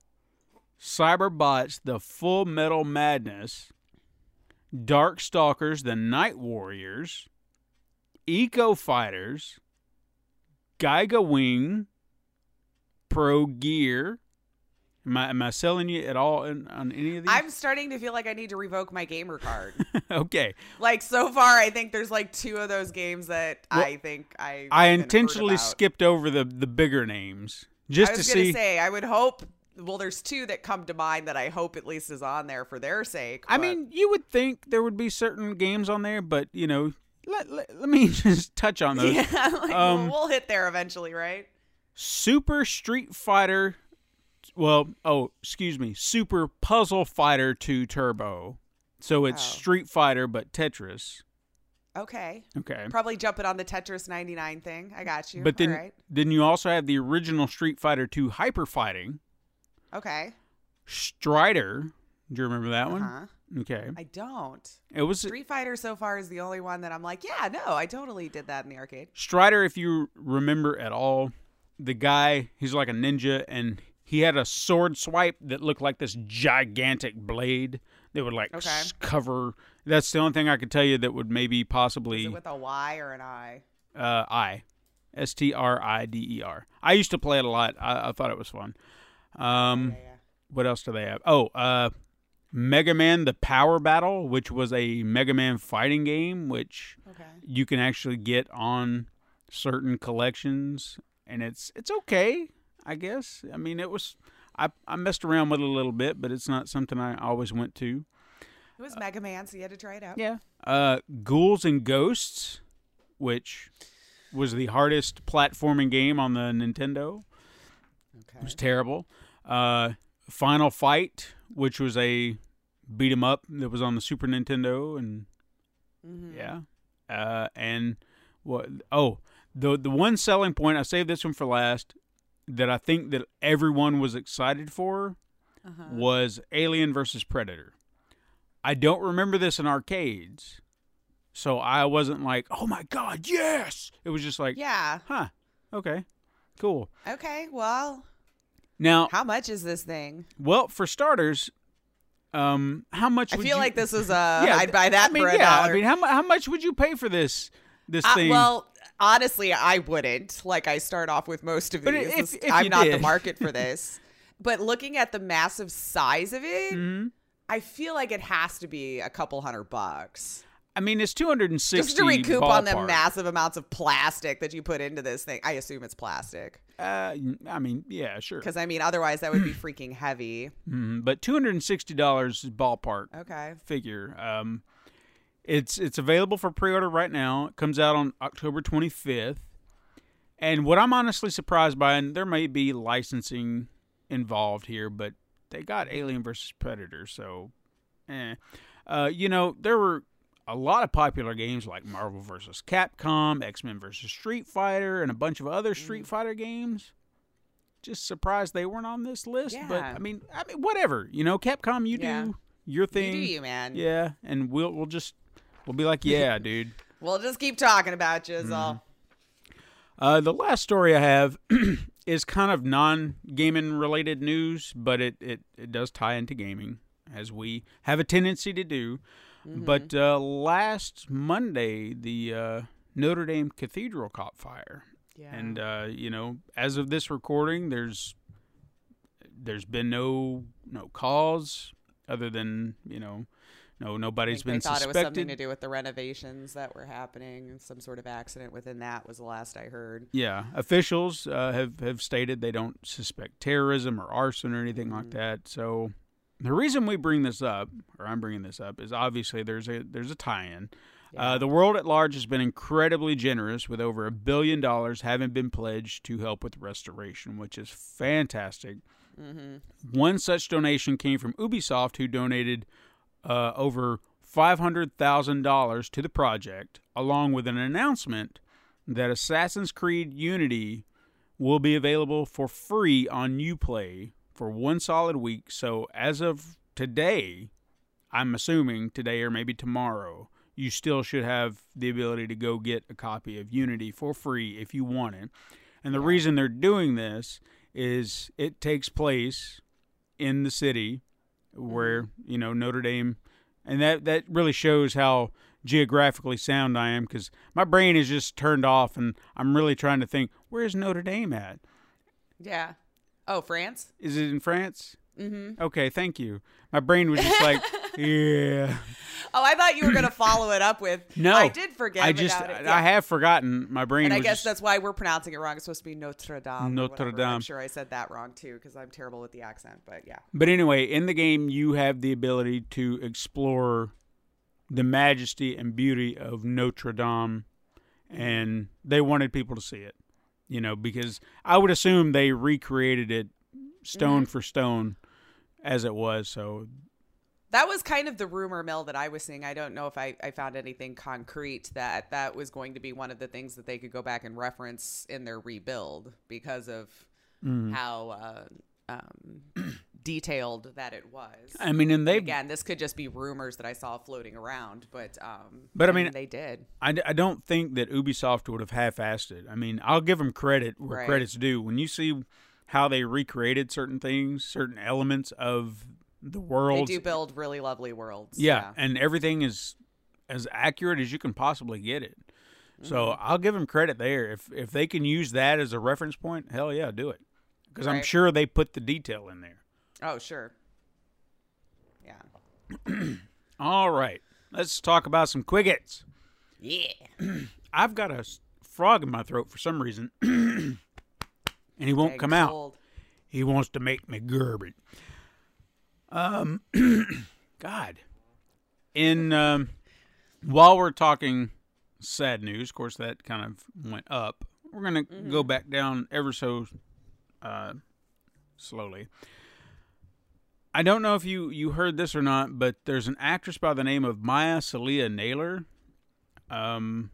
Cyberbots: The Full Metal Madness, Darkstalkers: The Night Warriors, Eco Fighters, Giga Wing, Pro Gear. Am I, am I selling you at all in, on any of these? I'm starting to feel like I need to revoke my gamer card. okay. like so far, I think there's like two of those games that Well, I think I I intentionally skipped over the the bigger names just I was to see. say I would hope. Well, there's two that come to mind that I hope at least is on there for their sake. I mean, you would think there would be certain games on there, but you know, let let, let me just touch on those. yeah, like, Um, we'll, hit there eventually, right? Super Street Fighter. Well, oh, excuse me, Super Puzzle Fighter 2 Turbo. So it's Oh. Street Fighter but Tetris. Okay, Okay. probably jumping on the Tetris 99 thing. I got you. But then right. then you also have the original Street Fighter 2 Hyper Fighting. Okay. Strider. Do you remember that Uh-huh. one? Okay. I don't. It was Street Fighter so far is the only one that I'm like, yeah, no, I totally did that in the arcade. Strider, if you remember at all, the guy, he's like a ninja, and he had a sword swipe that looked like this gigantic blade that would like Okay. cover. That's the only thing I could tell you that would maybe Is possibly it with a Y or an I? uh, I, S T R I D E R. I used to play it a lot. I, I thought it was fun. Um, what else do they have? Oh, uh, Mega Man: The Power Battle, which was a Mega Man fighting game, which Okay. you can actually get on certain collections and it's it's okay i guess i mean it was i i messed around with it a little bit but it's not something i always went to It was Mega Man, so you had to try it out. yeah uh ghouls and ghosts which was the hardest platforming game on the nintendo it Okay. was terrible uh final fight which was a beat 'em up that was on the super nintendo and Mhm. Yeah. Uh, and what? Oh, the the one selling point I saved this one for last that I think that everyone was excited for Uh-huh. was Alien versus Predator. I don't remember this in arcades, so I wasn't like, "Oh my god, yes!" It was just like, Yeah. "Huh, okay, cool." Okay. Well, Now, how much is this thing? well, for starters, um, how much? I would feel you- like this is uh Yeah, I'd buy that I mean, for a yeah, dollar. I mean, how how much would you pay for this this Uh, thing? well, honestly, I wouldn't. Like I start off with most of But these. if- if I'm not the market for this. but looking at the massive size of it, Mhm. I feel like it has to be a couple hundred bucks. I mean, it's 260 Just to recoup on the massive amounts of plastic that you put into this thing. I assume it's plastic. Uh, I mean, yeah, sure. Because, I mean, otherwise that would be freaking heavy. Mhm, But $260 is ballpark Okay. figure. Um, it's it's available for pre-order right now. It comes out on October 25th. And what I'm honestly surprised by, and there may be licensing involved here, but they got Alien versus Predator, so, eh. Uh, you know, there were a lot of popular games like Marvel vs. Capcom, X Men vs. Street Fighter, and a bunch of other Street Fighter games. Just surprised they weren't on this list, yeah. but I mean, I mean, whatever. You know, Capcom, you Yeah. do your You thing. do you, man. Yeah, and we'll we'll just we'll be like, yeah, dude. We'll just keep talking about you, is Mm-hmm. all. Uh, the last story I have is kind of non-gaming related news, but it, it, it does tie into gaming, as we have a tendency to do. But uh, last Monday, the uh, Notre Dame Cathedral caught fire, Yeah. and uh, you know, as of this recording, there's there's been no no cause other than you know, no nobody's been they thought suspected. it was something to do with the renovations that were happening. Some sort of accident within that was the last I heard. Yeah, officials uh, have have stated they don't suspect terrorism or arson or anything like that. So the reason we bring this up, or I'm bringing this up, is obviously there's a there's a tie-in. Uh, the world at large has been incredibly generous, with over a billion dollars having been pledged to help with restoration, which is fantastic. One such donation came from Ubisoft, who donated uh, over $500,000 to the project, along with an announcement that Assassin's Creed Unity will be available for free on Uplay for one solid week. So, as of today, I'm assuming today or maybe tomorrow, you still should have the ability to go get a copy of Unity for free if you want it. And the reason they're doing this is it takes place in the city where, mm-hmm. you know, Notre Dame and that that really shows how geographically sound I am cuz my brain is just turned off and I'm really trying to think where's Notre Dame at? Yeah. Oh, France? Is it in France? Mm-hmm. Okay, thank you. My brain was just like, yeah. Oh, I thought you were going to follow it up with. No, I did forget. I just, about it. I have forgotten. My brain. And I guess just- that's why we're pronouncing it wrong. It's supposed to be Notre Dame. Notre. Dame. I'm sure I said that wrong too because I'm terrible with the accent. But yeah. But anyway, in the game, you have the ability to explore the majesty and beauty of Notre Dame, and they wanted people to see it. You know, because I would assume they recreated it stone for stone as it was. So That was kind of the rumor mill that I was seeing. I don't know if I, I found anything concrete that that was going to be one of the things that they could go back and reference in their rebuild because of Mm-hmm. how uh, um, detailed that it was. I mean, and they Again, this could just be rumors that I saw floating around, but um, But, I mean- they did. I, I don't think that Ubisoft would have half-assed it. I mean, I'll give them credit where Right. credit's due. When you see how they recreated certain things, certain elements of the world, They do build really lovely worlds. yeah, and everything is as accurate as you can possibly get it. So Mm-hmm. I'll give them credit there. If if they can use that as a reference point, hell yeah, do it. Because I'm sure they put the detail in there. Oh, sure. Yeah. All right, let's talk about some quiggets. Yeah. I've got a frog in my throat for some reason, and he won't Dang come out. He wants to make me gurgle. Um, God. In um, while we're talking sad news, of course that kind of went up. We're gonna go back down ever so uh, slowly. I don't know if you you heard this or not, but there's an actress by the name of Mya-Lecia Naylor. Um,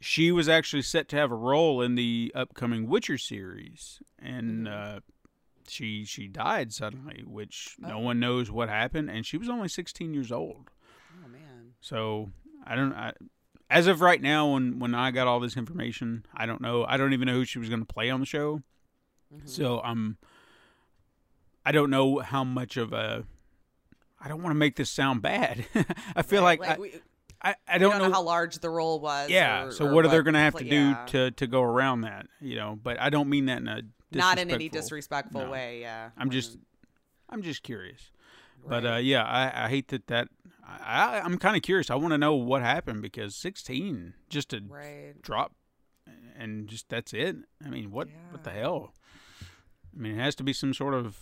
she was actually set to have a role in the upcoming Witcher series, and uh, she she died suddenly, which no one knows what happened, and she was only 16 years old. Oh man. So I don't. I, as of right now, when when I got all this information, I don't know. I don't even know who she was going to play on the show. So I'm. I don't know how much of a. I don't want to make this sound bad. I feel Right, like, I, we, I, I don't, don't know, how large the role was. yeah. or- so or what are they going to have to do yeah. to to go around that? You know, but I don't mean that in a Not in any disrespectful- No. way. Yeah. I'm just, I'm just curious. But uh, yeah, I, I hate that that I, I'm kind of curious. I want to know what happened because 16 just to Right. drop and just that's it. I mean, what what the hell? I mean, it has to be some sort of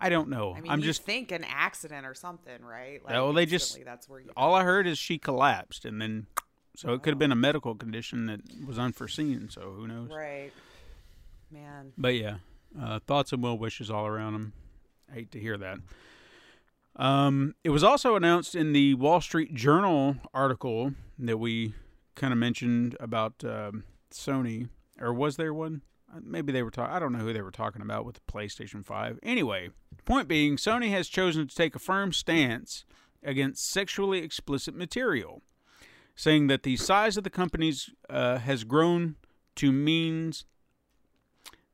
I don't know. I mean, I'm you just think an accident or something, right? Like, well, they just that's where you all I heard is she collapsed and then so it could have been a medical condition that was unforeseen. So who knows? Right. Man. But yeah, uh, thoughts and well wishes all around him. I hate to hear that. Um, it was also announced in the Wall Street Journal article that we kind of mentioned about um, Sony, or was there one? Uh, Maybe they were talking. I don't know who they were talking about with the PlayStation Five. Anyway, point being, Sony has chosen to take a firm stance against sexually explicit material, saying that the size of the companies uh, has grown to means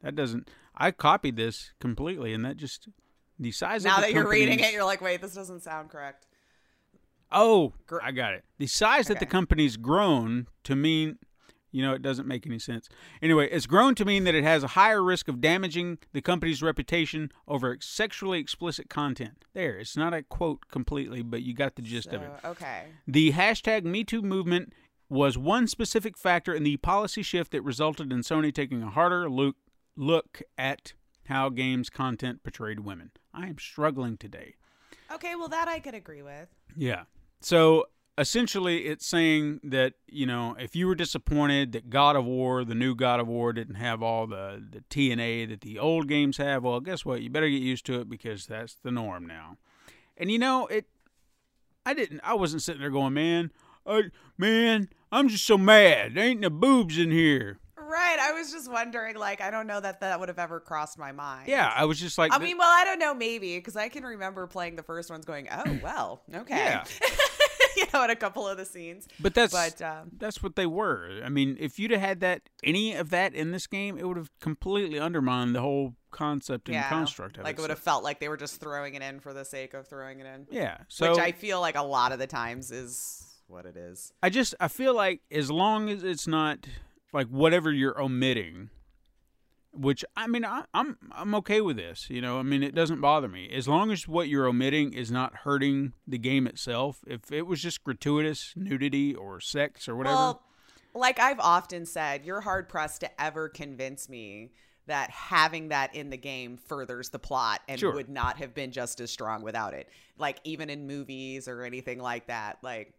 that doesn't. I copied this completely, and that just the size. Now of the that you're reading it, you're like, wait, this doesn't sound correct. Oh, I got it. The size that the Okay. company's grown to mean You know, it doesn't make any sense. Anyway, it's grown to mean that it has a higher risk of damaging the company's reputation over sexually explicit content. There, it's not a quote completely, but you got the gist of it. Okay. The hashtag MeToo movement was one specific factor in the policy shift that resulted in Sony taking a harder look look at how games content portrayed women. I am struggling today. Okay, well that I could agree with. Yeah. So essentially, it's saying that you know if you were disappointed that God of War, the new God of War, didn't have all the the TNA that the old games have, well, guess what? You better get used to it because that's the norm now. And you know it. I didn't. I wasn't sitting there going, man, I, man, I'm just so mad. There ain't no boobs in here. Right. I was just wondering, like, I don't know that that would have ever crossed my mind. Yeah, I was just like, I mean, well, I don't know, maybe, because I can remember playing the first ones going, oh, well, okay. Yeah. you know, in a couple of the scenes. But that's But, um, that's what they were. I mean, if you'd have had that any of that in this game, it would have completely undermined the whole concept and yeah. construct of like, it. it would have felt like they were just throwing it in for the sake of throwing it in. yeah. So Which I feel like a lot of the times is what it is. I just I feel like as long as it's not like whatever you're omitting, which I mean I, I'm I'm okay with this. You know, I mean it doesn't bother me as long as what you're omitting is not hurting the game itself. If it was just gratuitous nudity or sex or whatever, Well, like I've often said, you're hard pressed to ever convince me that having that in the game furthers the plot and Sure. would not have been just as strong without it. Like even in movies or anything like that. Like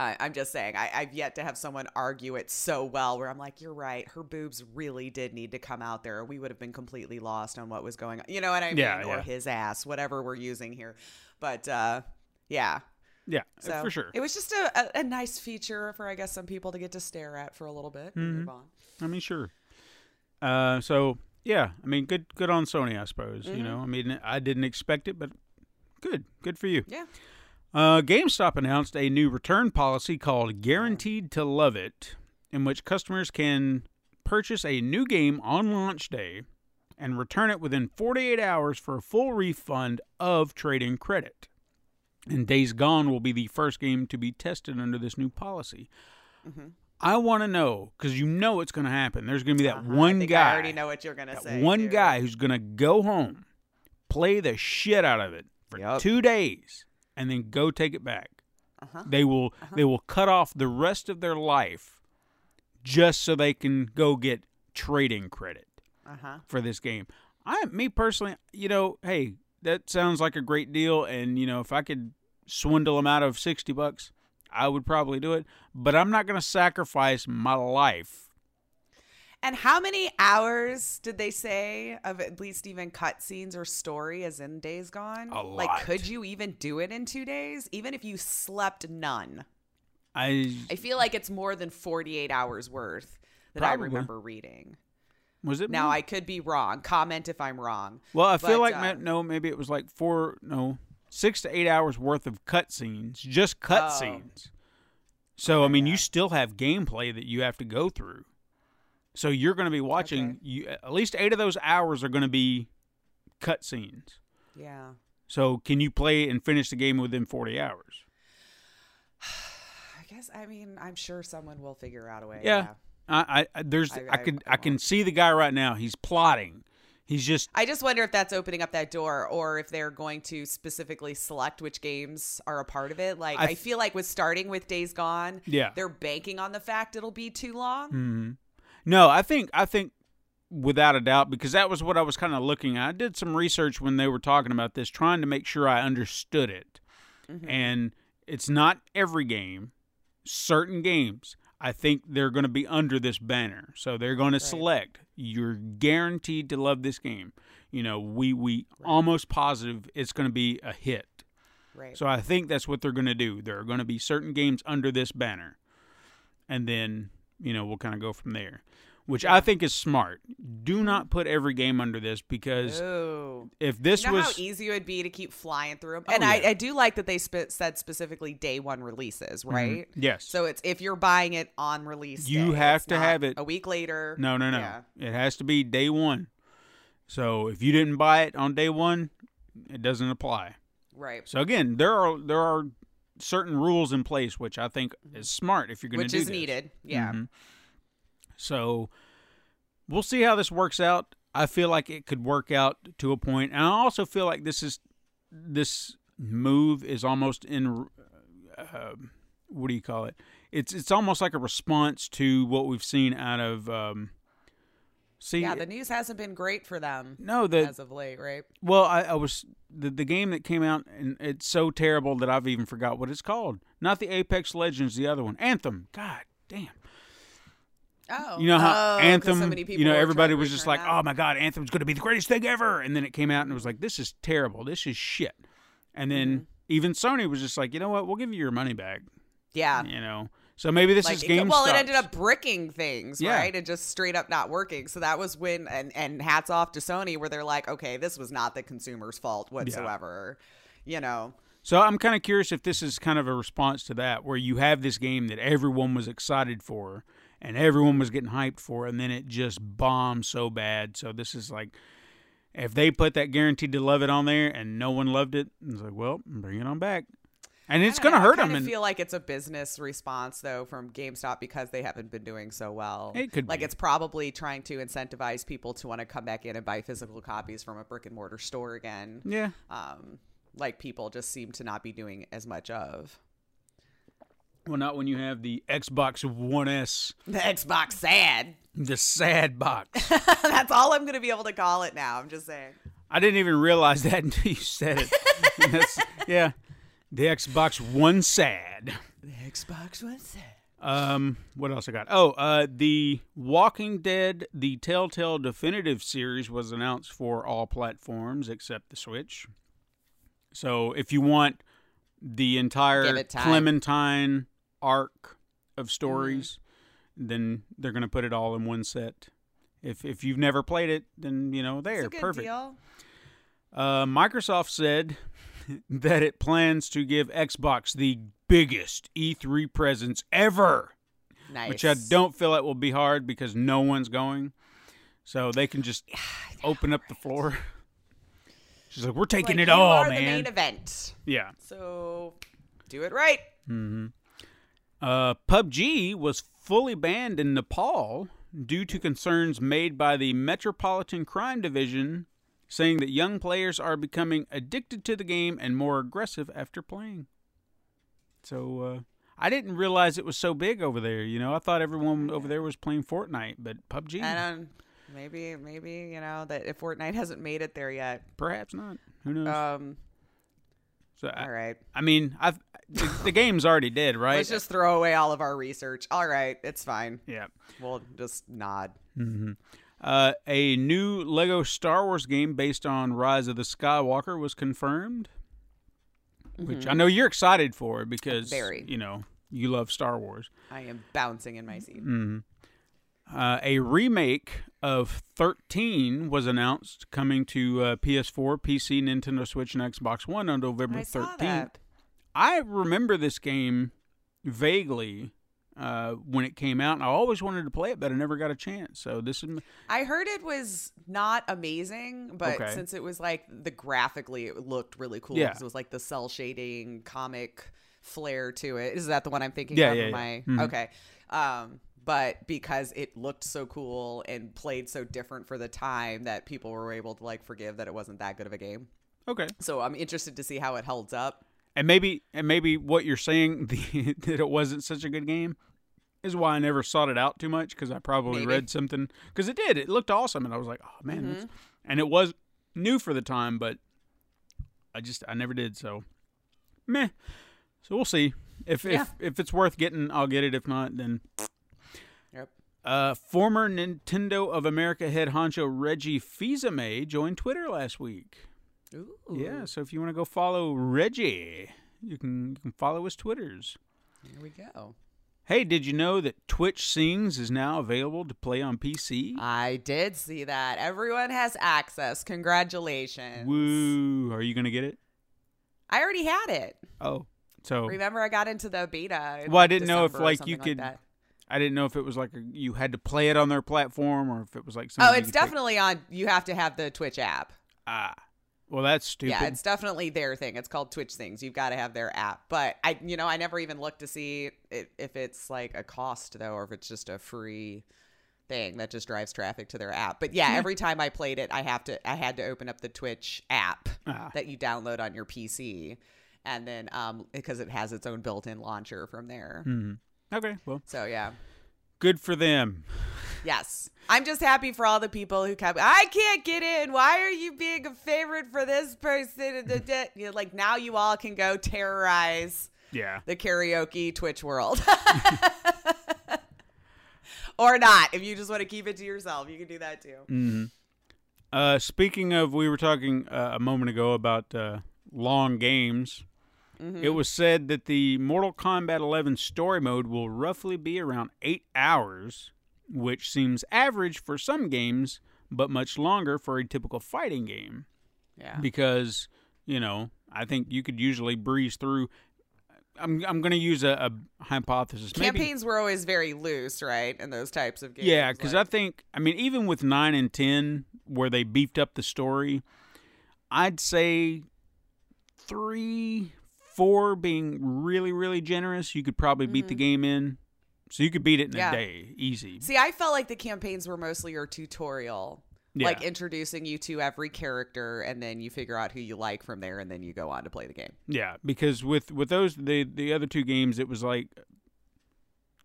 I, I'm just saying, I, I've yet to have someone argue it so well where I'm like, you're right. Her boobs really did need to come out there. We would have been completely lost on what was going on. You know what I mean? Yeah, or his ass, whatever we're using here. But uh, yeah, yeah, so for sure. It was just a, a, a nice feature for I guess some people to get to stare at for a little bit Mm-hmm. move on. I mean, sure. Uh, so yeah, I mean, good, good on Sony, I suppose. Mm-hmm. You know, I mean, I didn't expect it, but good, good for you. Yeah. Uh, GameStop announced a new return policy called Guaranteed to Love It, in which customers can purchase a new game on launch day and return it within 48 hours for a full refund of trade-in credit. And Days Gone will be the first game to be tested under this new policy. Mm-hmm. I want to know because you know it's going to happen. There's going to be that Uh-huh. one I guy. I already know what you're gonna say. one too. guy who's going to go home, play the shit out of it for Yup. two days, and then go take it back. Uh-huh. They will they will cut off the rest of their life just so they can go get trading credit Uh huh. for this game. I me personally, you know, hey, that sounds like a great deal, and you know, if I could swindle them out of sixty bucks, I would probably do it. But I'm not going to sacrifice my life. And how many hours did they say of at least even cutscenes or story as in Days Gone? A lot. Like, could you even do it in two days, even if you slept none? I I feel like it's more than 48 hours worth that Probably. I remember reading. was it Now more? I could be wrong. Comment if I'm wrong. Well, I feel like uh, no, maybe it was like four, no, six to eight hours worth of cutscenes, just cutscenes. So I mean, you still have gameplay that you have to go through. So you're going to be watching. Okay. You at least eight of those hours are going to be cutscenes. Yeah. So can you play and finish the game within forty hours? I guess I mean I'm sure someone will figure out a way. Yeah. I, I, I there's I- I, I- could I I, can see the guy right now. He's plotting. He's just I just wonder if that's opening up that door or if they're going to specifically select which games are a part of it. Like I I, feel like with starting with Days Gone, Yeah. they're banking on the fact it'll be too long. hmm No, I think I think without a doubt because that was what I was kind of looking at. I did some research when they were talking about this, trying to make sure I understood it. Mm-hmm. And it's not every game. Certain games, I think they're going to be under this banner. So they're going to select. You're guaranteed to love this game. You know, we we almost positive it's going to be a hit. Right. So I think that's what they're going to do. There are going to be certain games under this banner, and then you know we'll kind of go from there, which I think is smart. Do not put every game under this because Oh. if this You know was how easy it would be to keep flying through them? Oh, and yeah. I, I do like that they spe- said specifically day one releases, mm-hmm. right? yes, So it's if you're buying it on release, You day, have to have it- a week later. no, no, no, Yeah. it has to be day one. So if you didn't buy it on day one, it doesn't apply. Right. So again, there are there are certain rules in place, which I think is smart if you're going to which do is this. needed. Yeah. Mhm. So we'll see how this works out. I feel like it could work out to a point, and I also feel like this is this move is almost in uh, what do you call it? It's it's almost like a response to what we've seen out of. Um, see, Yeah, the news hasn't been great for them no, the as of late, right? well, I, I was the the game that came out, and it's so terrible that I've even forgot what it's called. Not the Apex Legends, the other one, Anthem. God damn. Oh, You know how Oh, Anthem, So you know, everybody was just like. "Oh my god, Anthem's going to be the greatest thing ever," and then it came out and it was like, "This is terrible. This is shit." And then Mm-hmm. even Sony was just like, "You know what? We'll give you your money back." yeah." You know, so maybe this Like is GameStop. well, it ended up bricking things, Yeah. right? And just straight up not working. So that was when, and and hats off to Sony, where they're like, okay, this was not the consumer's fault whatsoever. You know, So I'm kind of curious if this is kind of a response to that, where you have this game that everyone was excited for and everyone was getting hyped for, and then it just bombed so bad. So this is like, if they put that guaranteed to love it on there and no one loved it, it's like, well, bring it on back. And it's going to hurt I them. And feel like it's a business response though from GameStop because they haven't been doing so well. It could like be. it's probably trying to incentivize people to want to come back in and buy physical copies from a brick and mortar store again. yeah, Um, like people just seem to not be doing as much of. well, not when you have the Xbox One S, The Xbox sad. the sad box. That's all I'm going to be able to call it now. I'm just saying. I didn't even realize that until you said it. Yeah, the Xbox One sad. The Xbox One sad. Um, what else I got? Oh, uh, the Walking Dead, the Telltale Definitive series was announced for all platforms except the Switch. So if you want the entire. Clementine arc of stories, then they're going to put it all in one set. If if you've never played it, then you know It's there, a good perfect. deal. Uh, Microsoft said that it plans to give Xbox the biggest E3 presence ever Nice. which I don't feel it will be hard because no one's going, so they can just open up the floor. She's like, "We're taking Like, it all, man." the main event. yeah. So do it right. Uh, PUBG was fully banned in Nepal due to concerns made by the Metropolitan Crime Division, saying that young players are becoming addicted to the game and more aggressive after playing. So uh, I didn't realize it was so big over there. You know, I thought everyone over there was playing Fortnite, but PUBG, And um, maybe, maybe you know that if Fortnite hasn't made it there yet. perhaps not. Who knows? Um. so I, All right. I mean, I've the, the game's already dead, right? Let's just throw away all of our research. All right, it's fine. yeah. We'll just nod. Uh, a new Lego Star Wars game based on Rise of the Skywalker was confirmed, which I know you're excited for because Mm-hmm. Very. you know you love Star Wars. I am bouncing in my seat. Mm. Uh, a remake of 13 was announced coming to uh, PS4, PC, Nintendo Switch, and Xbox One on November I 13th. saw that. I remember this game vaguely uh, when it came out, and I always wanted to play it, but I never got a chance. So this is I heard it was not amazing, but Okay. since it was like the graphically, it looked really cool. Yeah. it was like the cell shading comic flair to it. Is that the one I'm thinking Yeah, of? yeah. I- Mhm. Okay. Um, but because it looked so cool and played so different for the time that people were able to like forgive that it wasn't that good of a game. okay. So I'm interested to see how it holds up. And maybe and maybe what you're saying the, that it wasn't such a good game is why I never sought it out too much because I probably Maybe. read something because it did it looked awesome and I was like oh man that's- and it was new for the time but I just I never did so meh so we'll see if Yeah. if if it's worth getting I'll get it if not then Yep. uh, former Nintendo of America head honcho Reggie Fils-Aimé joined Twitter last week. Ooh. Yeah, so if you want to go follow Reggie, you can you can follow his Twitters. Here we go. Hey, did you know that Twitch Sings is now available to play on PC? I did see that. Everyone has access. Congratulations. Woo! Are you gonna get it? I already had it. Oh, so Remember, I got into the beta. Well, I didn't know if, like, you could-. I didn't know if it was like a, you had to play it on their platform or if it was like Oh, it's take- definitely on. You have to have the Twitch app. ah. Well, that's stupid. Yeah, it's definitely their thing. It's called Twitch Sings. You've got to have their app. But I, you know, I never even looked to see it, if it's like a cost though, or if it's just a free thing that just drives traffic to their app. But yeah, every time I played it, I have to, I had to open up the Twitch app Ah. that you download on your PC, and then um because it has its own built-in launcher from there. Mhm. Okay, well, So yeah. good for them. Yes. I'm just happy for all the people who kept, I can't get in. Why are you being a favorite for this person? You know, like now you all can go terrorize Yeah. the karaoke Twitch world. or not. If you just want to keep it to yourself, you can do that too. Uh, speaking of, we were talking uh, a moment ago about uh, long games. It was said that the Mortal Kombat 11 story mode will roughly be around eight hours, which seems average for some games, but much longer for a typical fighting game. Yeah. Because, you know, I think you could usually breeze through. I'm, I'm going to use a, a hypothesis. Maybe- Campaigns were always very loose, right? In those types of games. yeah, because like- I think I mean even with nine and ten, where they beefed up the story, I'd say three, four being really, really generous, you could probably beat the mm-hmm. game in. So you could beat it in. Yeah. a day, easy. See, I felt like the campaigns were mostly your tutorial. Yeah. Like introducing you to every character and then you figure out who you like from there and then you go on to play the game. Yeah, because with with those the the other two games, it was like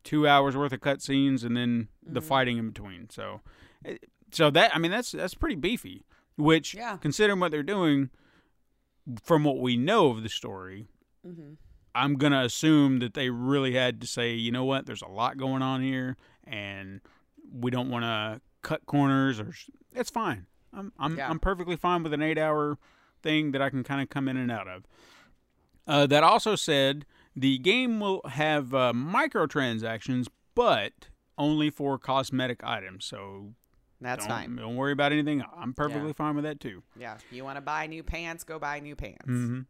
two hours worth of cutscenes and then Mm-hmm. the fighting in between. So, eh, so that I mean that's that's pretty beefy. Which, Yeah. considering what they're doing, from what we know of the story, Mm-hmm. I'm gonna assume that they really had to say, you know what, there's a lot going on here, and we don't want to cut corners. Or it's fine. I'm I'm Yeah. I'm perfectly fine with an eight hour thing that I can kind of come in and out of. Uh, that also said, the game will have uh, microtransactions, but only for cosmetic items. So That's don't, fine. don't worry about anything. I'm perfectly Yeah. fine with that too. Yeah. You want to buy new pants, go buy new pants. hmm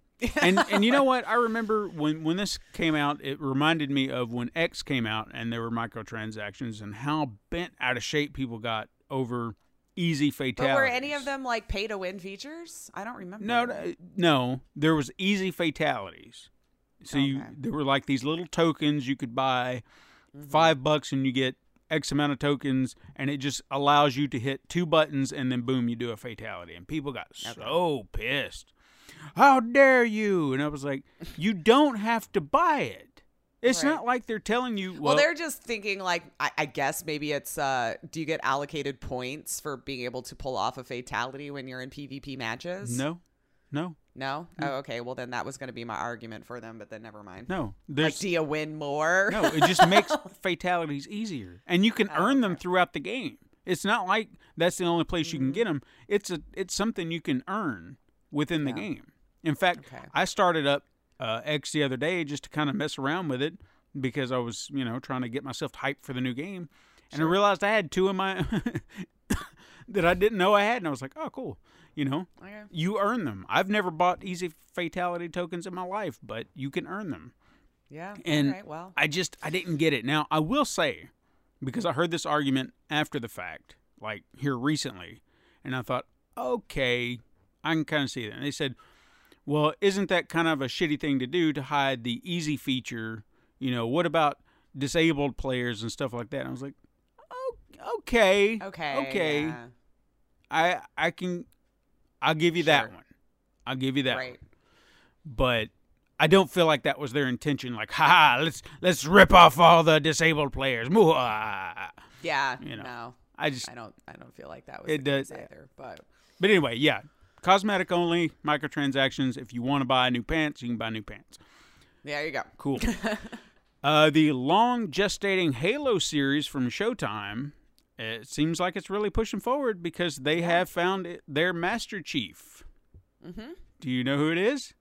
and and you know what? I remember when when this came out, it reminded me of when X came out and there were microtransactions and how bent out of shape people got over easy But fatalities. were any of them like pay to win features? I don't remember. No, no. There was easy fatalities. So you there were like these little tokens you could buy, Mm-hmm. five bucks, and you get X amount of tokens, and it just allows you to hit two buttons, and then boom, you do a fatality. And people got so pissed. How dare you? And I was like, you don't have to buy it. It's Right. not like they're telling you. Well, Well, they're just thinking like I, I guess maybe it's uh do you get allocated points for being able to pull off a fatality when you're in PvP matches? no, no, No? Oh, okay. Well then that was gonna be my argument for them, but then never mind. no. Like do you win more? No, it just makes fatalities easier, and you can Oh, earn them throughout the game. It's not like that's the only place Mm-hmm. you can get them. It's a it's something you can earn within the Yeah. game. In fact, Okay. I started up uh, X the other day just to kind of mess around with it because I was you know trying to get myself hyped for the new game, and I realized I had two of my that I didn't know I had, and I was like, oh cool, you know. Okay. You earn them. I've never bought easy fatality tokens in my life, but you can earn them. Yeah. And All right, well. I just I didn't get it. Now I will say, because I heard this argument after the fact, like here recently, and I thought, okay, I can kind of see that. And they said, well, isn't that kind of a shitty thing to do to hide the easy feature? You know, what about disabled players and stuff like that? And I was like, oh, okay, Okay. okay, yeah. I I can, I'll give you that one. I'll give you that one but I don't feel like that was their intention. Like, ha, let's let's rip off all the disabled players. Yeah. You know, no. I just, I don't I don't feel like that was It does- either. But but anyway, yeah, cosmetic only, microtransactions. If you want to buy new pants, you can buy new pants. there you go. Cool. uh, the long gestating Halo series from Showtime. It seems like it's really pushing forward because they have found it, their Master Chief. Mm-hmm. Do you know who it is?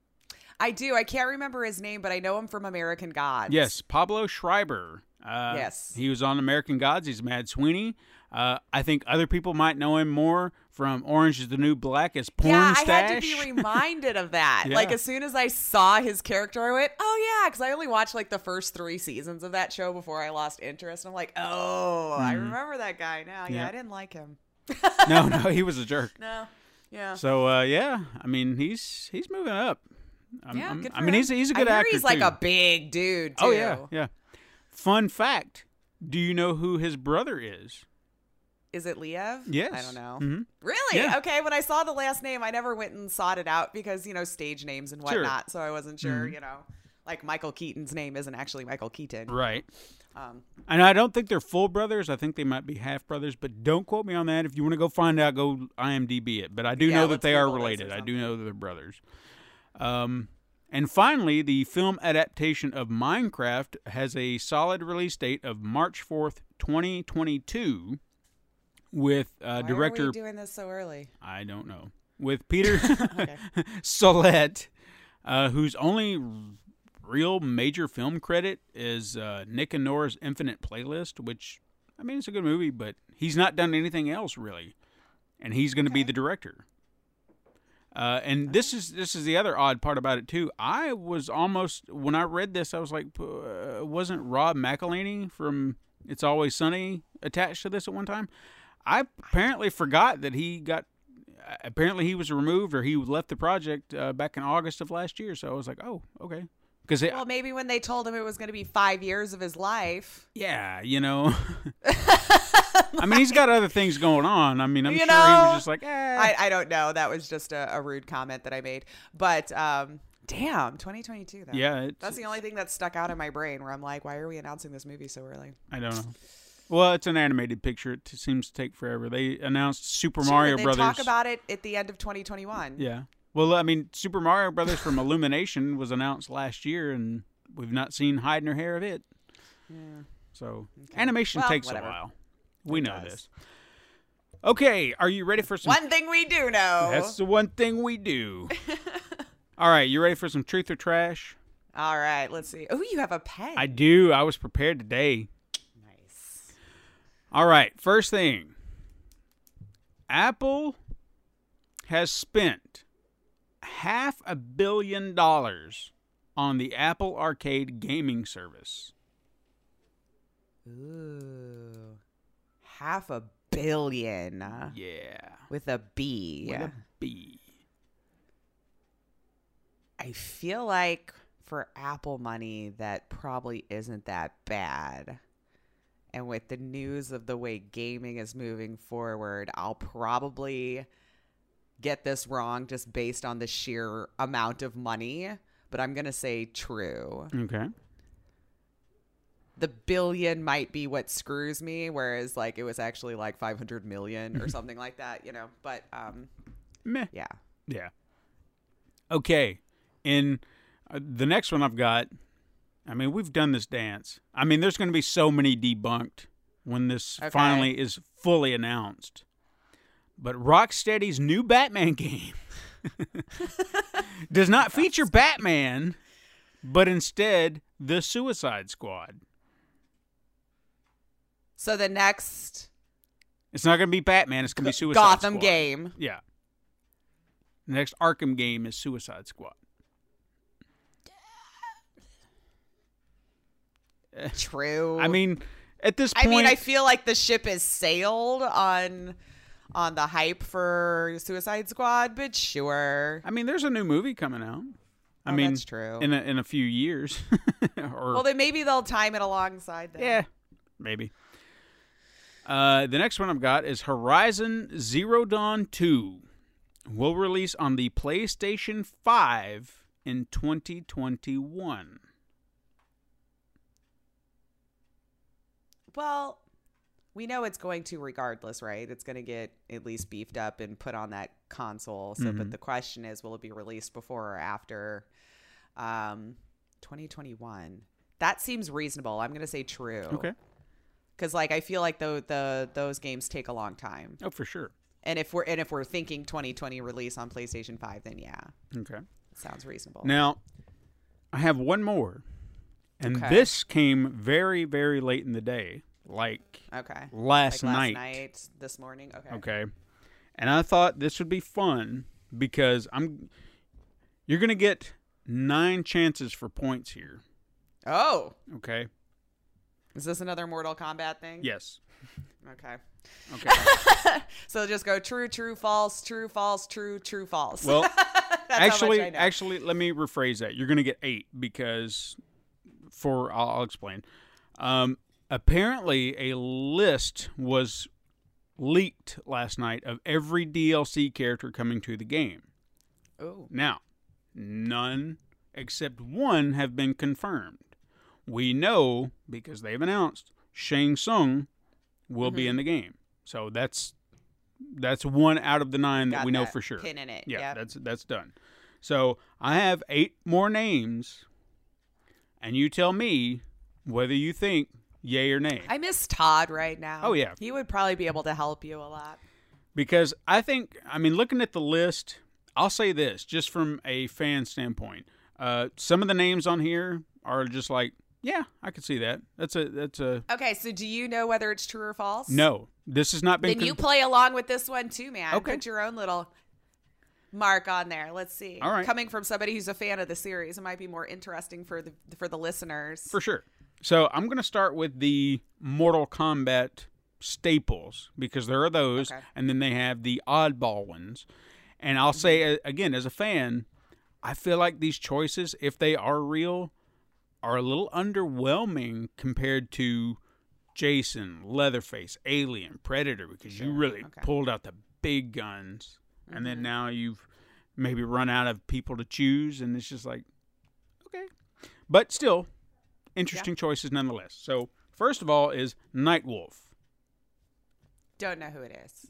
I do. I can't remember his name, but I know him from American Gods. Yes, Pablo Schreiber. Uh, Yes. He was on American Gods. He's Mad Sweeney. Uh, I think other people might know him more from Orange is the New Black as Porn yeah, Stash. I had to be reminded of that. Yeah. Like as soon as I saw his character, I went, "Oh yeah," because I only watched like the first three seasons of that show before I lost interest. And I'm like, "Oh, I remember that guy now." Yeah, Mm-hmm. Yeah. I didn't like him. no, no, he was a jerk. No. Yeah. So uh, yeah, I mean he's he's moving up. I'm, yeah, I'm- good for I mean him. he's he's a good I actor He's like too. a big dude. Too. oh yeah, yeah. Fun fact: Do you know who his brother is? Is it Liev? Yes. I don't know. Mhm. Really? Yeah. Okay. When I saw the last name, I never went and sought it out because you know stage names and Sure. whatnot. So I wasn't sure. Mhm. You know, like Michael Keaton's name isn't actually Michael Keaton. Right. Um, And I don't think they're full brothers. I think they might be half brothers, but don't quote me on that. If you want to go find out, go IMDb it. But I do Yeah, know that they are Google this or related. I do know that they're brothers. Um, and finally, the film adaptation of Minecraft has a solid release date of March 4th, 2022, with uh, why director. are we doing this so early? I don't know. With Peter Sollett, uh, whose only real major film credit is uh, Nick and Nora's Infinite Playlist, which, I mean, it's a good movie, but he's not done anything else really. And he's going to be the director. Uh, and this is this is the other odd part about it too. I was almost when I read this, I was like, uh, wasn't Rob McElhenney from It's Always Sunny attached to this at one time? I apparently forgot that he got. Apparently, he was removed or he left the project uh, back in August of last year. So I was like, oh, okay, because Well, maybe when they told him it was going to be five years of his life. yeah, you know. I mean, he's got other things going on. I mean, I'm You sure he was just like, eh. I, I don't know. That was just a, a rude comment that I made. But um, damn, 2022. Though. yeah, it's, That's the only thing that stuck out in my brain where I'm like, why are we announcing this movie so early? I don't know. Well, it's an animated picture. It seems to take forever. They announced Super Sure, Mario they Brothers. talk about it at the end of 2021. Yeah. Well, I mean, Super Mario Brothers from Illumination was announced last year, and we've not seen hide nor hair of it. Yeah. So animation Well, takes whatever. a while. We It know does. this. Okay, are you ready for some? One thing we do know. That's the one thing we do. All right, you ready for some truth or trash? All right, let's see. Oh, you have a pen. I do. I was prepared today. All right, first thing. Apple has spent half a billion dollars on the Apple Arcade gaming service. Ooh. Half a billion Yeah. with a B. With a B. I feel like for Apple money, that probably isn't that bad. And with the news of the way gaming is moving forward, I'll probably get this wrong just based on the sheer amount of money, but I'm going to say true. Okay. The billion might be what screws me, whereas like it was actually like 500 million or something like that, you know. But um, Meh. yeah. Yeah. Okay. In uh, the next one I've got, I mean, we've done this dance. I mean, there's going to be so many debunked when this Okay. finally is fully announced. But Rocksteady's new Batman game does not feature Batman, but instead the Suicide Squad. So the next It's not going to be Batman. It's going to be Suicide Gotham Squad. game. Yeah. The next Arkham game is Suicide Squad. True. I mean, at this point, I mean, I feel like the ship has sailed on on the hype for Suicide Squad, but sure. I mean, there's a new movie coming out. I Oh, mean, that's true. In a, in a few years, or Well, then maybe they'll time it alongside that. yeah, maybe. Uh, the next one I've got is Horizon Zero Dawn Two. Will release on the PlayStation Five in 2021. Well, we know it's going to regardless, right? It's going to get at least beefed up and put on that console. So, Mm-hmm. but the question is, will it be released before or after um, 2021? That seems reasonable. I'm going to say true. Okay. Because like I feel like the the those games take a long time. Oh, for sure. And if we're and if we're thinking 2020 release on PlayStation 5, then yeah, Okay. sounds reasonable. Now, I have one more, and Okay. this came very, very late in the day, like okay. last like last night. night, this morning. Okay. Okay. And I thought this would be fun because I'm you're going to get 9 chances for points here, Oh, okay? is this another Mortal Kombat thing? Yes. Okay. Okay. So just go true, true, false, true, false, true, true, false. Well, That's how much actually, actually, let me rephrase that. You're going to get eight because, for I'll, I'll explain. Um, apparently, a list was leaked last night of every DLC character coming to the game. Ooh. Now, none except one have been confirmed. We know because they've announced Shang Tsung will be in the game. So that's that's one out of the nine that Got we know that for sure. Pin in it. Yeah, Yep. that's that's done. So I have eight more names, and you tell me whether you think yay or nay. I miss Todd right now. Oh, yeah. He would probably be able to help you a lot. because I think, I mean, looking at the list, I'll say this just from a fan standpoint. Uh, some of the names on here are just like, yeah, I could see that. That's a that's a Okay, so do you know whether it's true or false? no. This has not been. Then you play along with this one too, man. Okay. Put your own little mark on there. Let's see. All right. Coming from somebody who's a fan of the series, it might be more interesting for the for the listeners. for sure. So I'm going to start with the Mortal Kombat staples because there are those, Okay. and then they have the oddball ones. And I'll say uh, again, as a fan, I feel like these choices, if they are real, are a little underwhelming compared to Jason, Leatherface, Alien, Predator, because you really okay. pulled out the big guns, and Mm-hmm. then now you've maybe run out of people to choose, and it's just like, okay, but still, interesting choices nonetheless. So first of all is Nightwolf. Don't know who it is.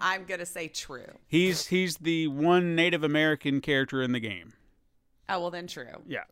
I'm gonna say true. He's he's the one Native American character in the game. Oh well, then true. Yeah,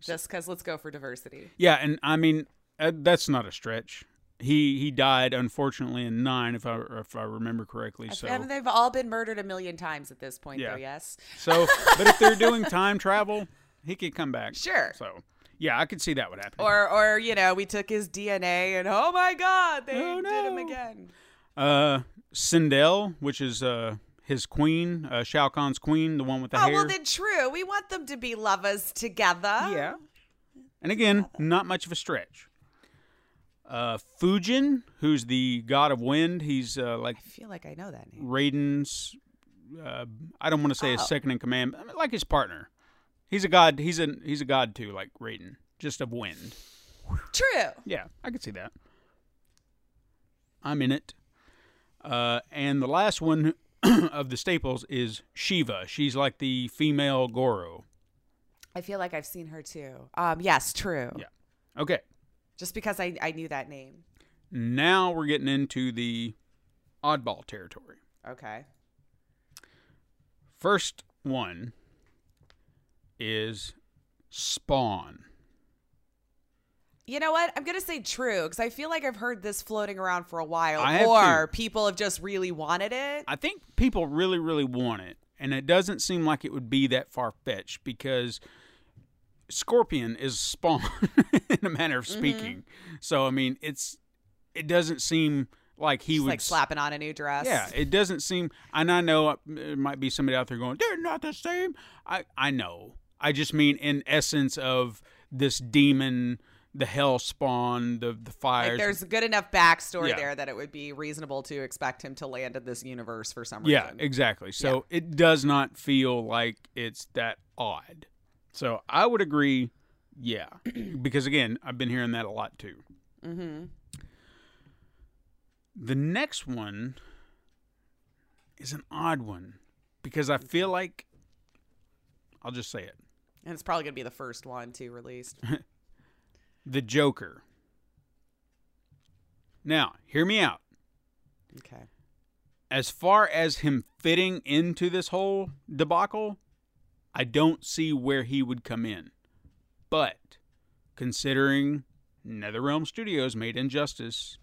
Just because let's go for diversity. yeah, and I mean uh, that's not a stretch. He he died unfortunately in nine, if I if I remember correctly. So And they've all been murdered a million times at this point, Yeah. though. Yes. so, but if they're doing time travel, he could come back. Sure. So yeah, I could see that would happen. Or, or you know, we took his DNA and oh my God, they Oh, did him again. Uh, Sindel, which is uh his queen, uh, Shao Kahn's queen, the one with the Oh hair. well, then true. We want them to be lovers together. Yeah. And again, not much of a stretch. Uh, Fujin, who's the god of wind, he's uh, like I feel like I know that name. Raiden's. Uh, I don't want to say his Oh. second in command, like his partner. He's a god. He's a he's a god too, like Raiden, just of wind. True. Yeah, I could see that. I'm in it. Uh, and the last one of the staples is Sheeva. She's like the female Goro. I feel like I've seen her too. Um, yes, true. Yeah. Okay. Just because I, I knew that name. Now we're getting into the oddball territory. Okay. First one is Spawn. You know what? I'm gonna say true because I feel like I've heard this floating around for a while, or people have just really wanted it. I think people really, really want it, and it doesn't seem like it would be that far fetched because Scorpion is Spawn in a manner Mm-hmm. of speaking. So I mean, it's it doesn't seem like he Just would like slapping on a new dress. Yeah, it doesn't seem. And I know it might be somebody out there going, "They're not the same." I I know. I just mean in essence of this demon, the hell spawn, the the Like fires. there's good enough backstory Yeah. there that it would be reasonable to expect him to land in this universe for some reason. yeah, exactly. So it does not feel like it's that odd. So I would agree. Yeah, because again, I've been hearing that a lot too. Mm-hmm. The next one is an odd one because I feel like I'll just say it. And it's probably gonna be the first one too released. the Joker. Now, hear me out. Okay. As far as him fitting into this whole debacle, I don't see where he would come in. But considering NetherRealm Studios made Injustice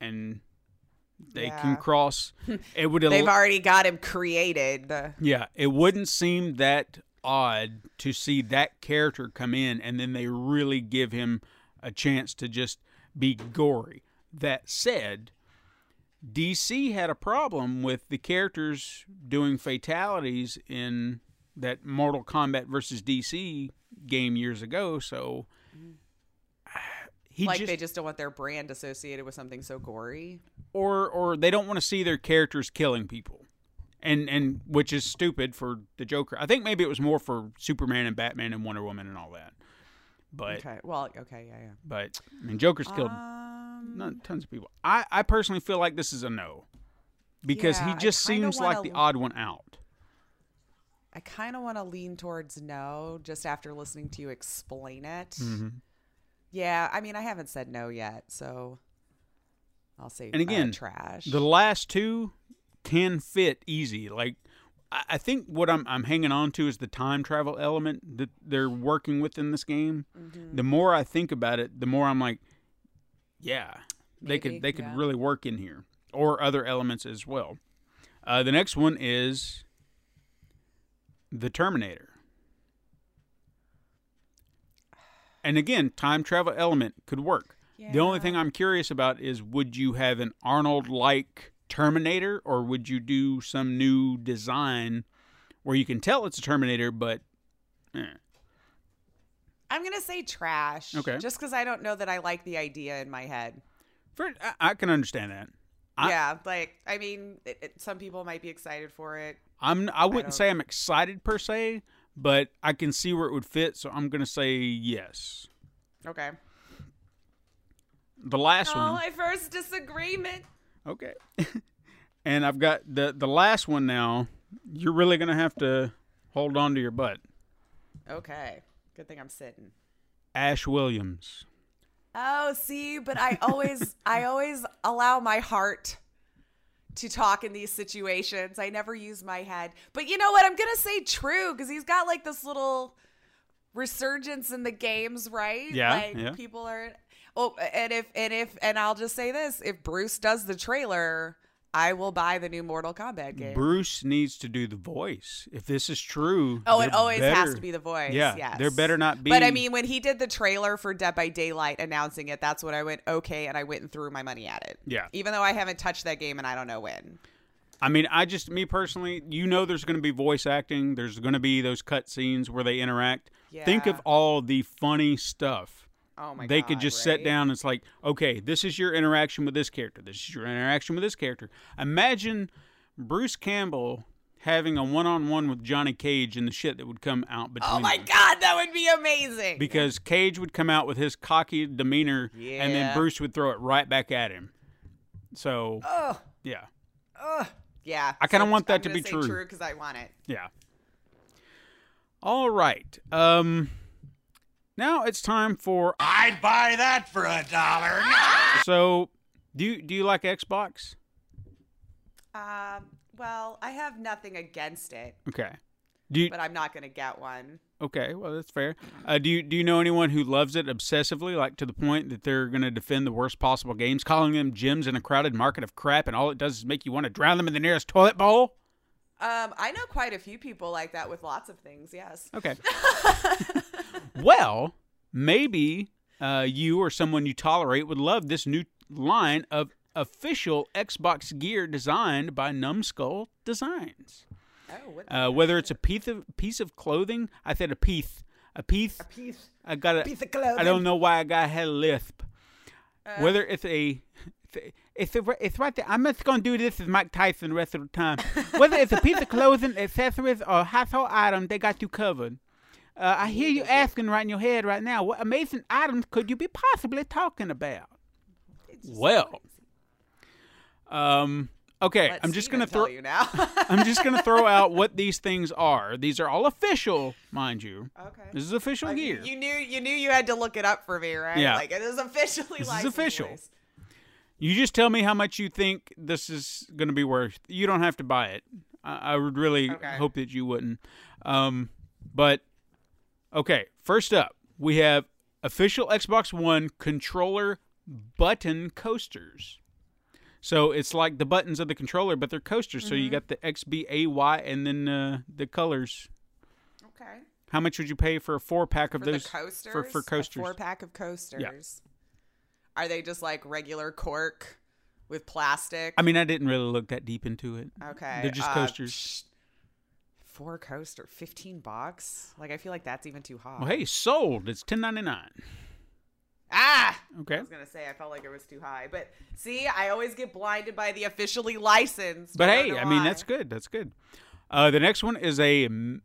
and they Yeah. can cross it would They've al- already got him created. Yeah, it wouldn't seem that odd to see that character come in and then they really give him a chance to just be gory. That said, DC had a problem with the characters doing fatalities in that Mortal Kombat versus DC game years ago, so he like just they just don't want their brand associated with something so gory. or or they don't want to see their characters killing people. And and which is stupid for the Joker. I think maybe it was more for Superman and Batman and Wonder Woman and all that. But Okay. Well, okay, yeah, yeah. but I mean Joker's killed Um, not tons of people. I I personally feel like this is a no. Because Yeah, he just seems like the l- odd one out. I kind of want to lean towards no, just after listening to you explain it. Mm-hmm. Yeah, I mean, I haven't said no yet, so I'll say And again, uh, trash. The last two can fit easy. Like I I think what I'm I'm hanging on to is the time travel element that they're working with in this game. Mm-hmm. The more I think about it, the more I'm like, yeah, they Maybe, could they could yeah. really work in here or other elements as well. Uh, the next one is the Terminator. And again, time travel element could work. The only thing I'm curious about is would you have an Arnold like Terminator or would you do some new design where you can tell it's a Terminator, but eh. I'm gonna say trash. Okay. Just because I don't know that I like the idea in my head. For, I, I can understand that. I- yeah, like I mean, it, it, some people might be excited for it. I'm I wouldn't don't- say I'm excited per se, but I can see where it would fit, so I'm gonna say yes. Okay. The last Oh, one, my first disagreement. okay, and I've got the the last one now. You're really gonna have to hold on to your butt. Okay. Good thing I'm sitting. Ash Williams. Oh, see, but I always I always allow my heart to talk in these situations. I never use my head. But you know what? I'm going to say true cuz he's got like this little resurgence in the games, right? Yeah, Like yeah. people are Oh, and if and if and I'll just say this, if Bruce does the trailer, I will buy the new Mortal Kombat game. Bruce needs to do the voice. If this is true, Oh, it always has to be the voice. Yeah, yes. there better not be. But I mean, when he did the trailer for Dead by Daylight announcing it, that's when I went okay, and I went and threw my money at it. Yeah. Even though I haven't touched that game and I don't know when. I mean, I just me personally, you know, there's going to be voice acting. There's going to be those cut scenes where they interact. Think of all the funny stuff. Oh my they god. could just sit down. And it's like, okay, this is your interaction with this character. This is your interaction with this character. Imagine Bruce Campbell having a one-on-one with Johnny Cage and the shit that would come out between. Oh my them. god, that would be amazing. Because Cage would come out with his cocky demeanor, and then Bruce would throw it right back at him. So Ugh. yeah, Ugh. Yeah. I kinda so want that I'm to be. True because I want it. yeah. All right. Um. Now it's time for. I'd buy that for a dollar. So, do you do you like Xbox? Um. Well, I have nothing against it, Okay. Do you, but I'm not gonna get one. okay, well that's fair. Uh, do you do you know anyone who loves it obsessively, like to the point that they're going to defend the worst possible games, calling them gems in a crowded market of crap, and all it does is make you want to drown them in the nearest toilet bowl? Um, I know quite a few people like that with lots of things. Yes. Okay. well, maybe uh, you or someone you tolerate would love this new line of official Xbox gear designed by Numskull Designs. Oh, what Uh, whether it's a piece of piece of clothing, I said a piece, a piece. A piece. I got a piece of clothing. I don't know why I got had a lisp. whether it's a it's a, it's right there. I'm just gonna do this as Mike Tyson the rest of the time. Whether it's a piece of clothing, accessories, or household item, they got you covered. Uh, I hear you asking right in your head right now, what amazing items could you be possibly talking about? Well, um, okay, Let I'm just Steven gonna throw. you now. I'm just gonna throw out what these things are. These are all official, mind you. okay. This is official I mean, gear. You knew you knew you had to look it up for me, right? Yeah. Like it is officially This is official. voice. You just tell me how much you think this is going to be worth. You don't have to buy it. I, I would really Okay. hope that you wouldn't. Um, but okay, first up, we have official Xbox One controller button coasters. So it's like the buttons of the controller, but they're coasters. So you got the X, B, A, Y, and then uh, the colors. Okay. How much would you pay for a four pack of For those the coasters. for for coasters? A four pack of coasters. Yeah. Are they just like regular cork with plastic? I mean, I didn't really look that deep into it. okay. They're just uh, coasters. Four coaster, fifteen bucks. Like I feel like that's even too high. Well, hey, sold. It's ten ninety nine. Ah, Okay. I was gonna say I felt like it was too high, but see, I always get blinded by the officially licensed. But I hey, I mean why. that's good. That's good. Uh, the next one is a m-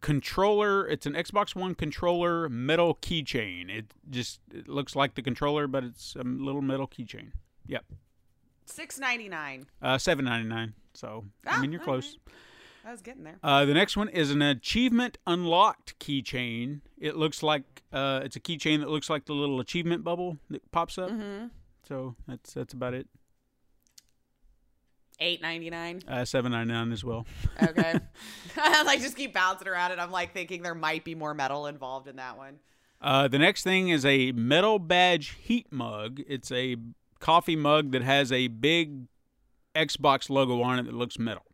controller. It's an Xbox One controller metal keychain. It just it looks like the controller, but it's a little metal keychain. Yep. six ninety nine. Uh, Seven ninety nine. So I Ah, mean you're close. I was getting there. Uh, the next one is an achievement unlocked keychain. It looks like uh, it's a keychain that looks like the little achievement bubble that pops up. Mm-hmm. So that's that's about it. Eight ninety nine. Uh, Seven ninety nine as well. Okay. I like just keep bouncing around and I'm like thinking there might be more metal involved in that one. Uh, the next thing is a metal badge heat mug. It's a coffee mug that has a big Xbox logo on it that looks metal.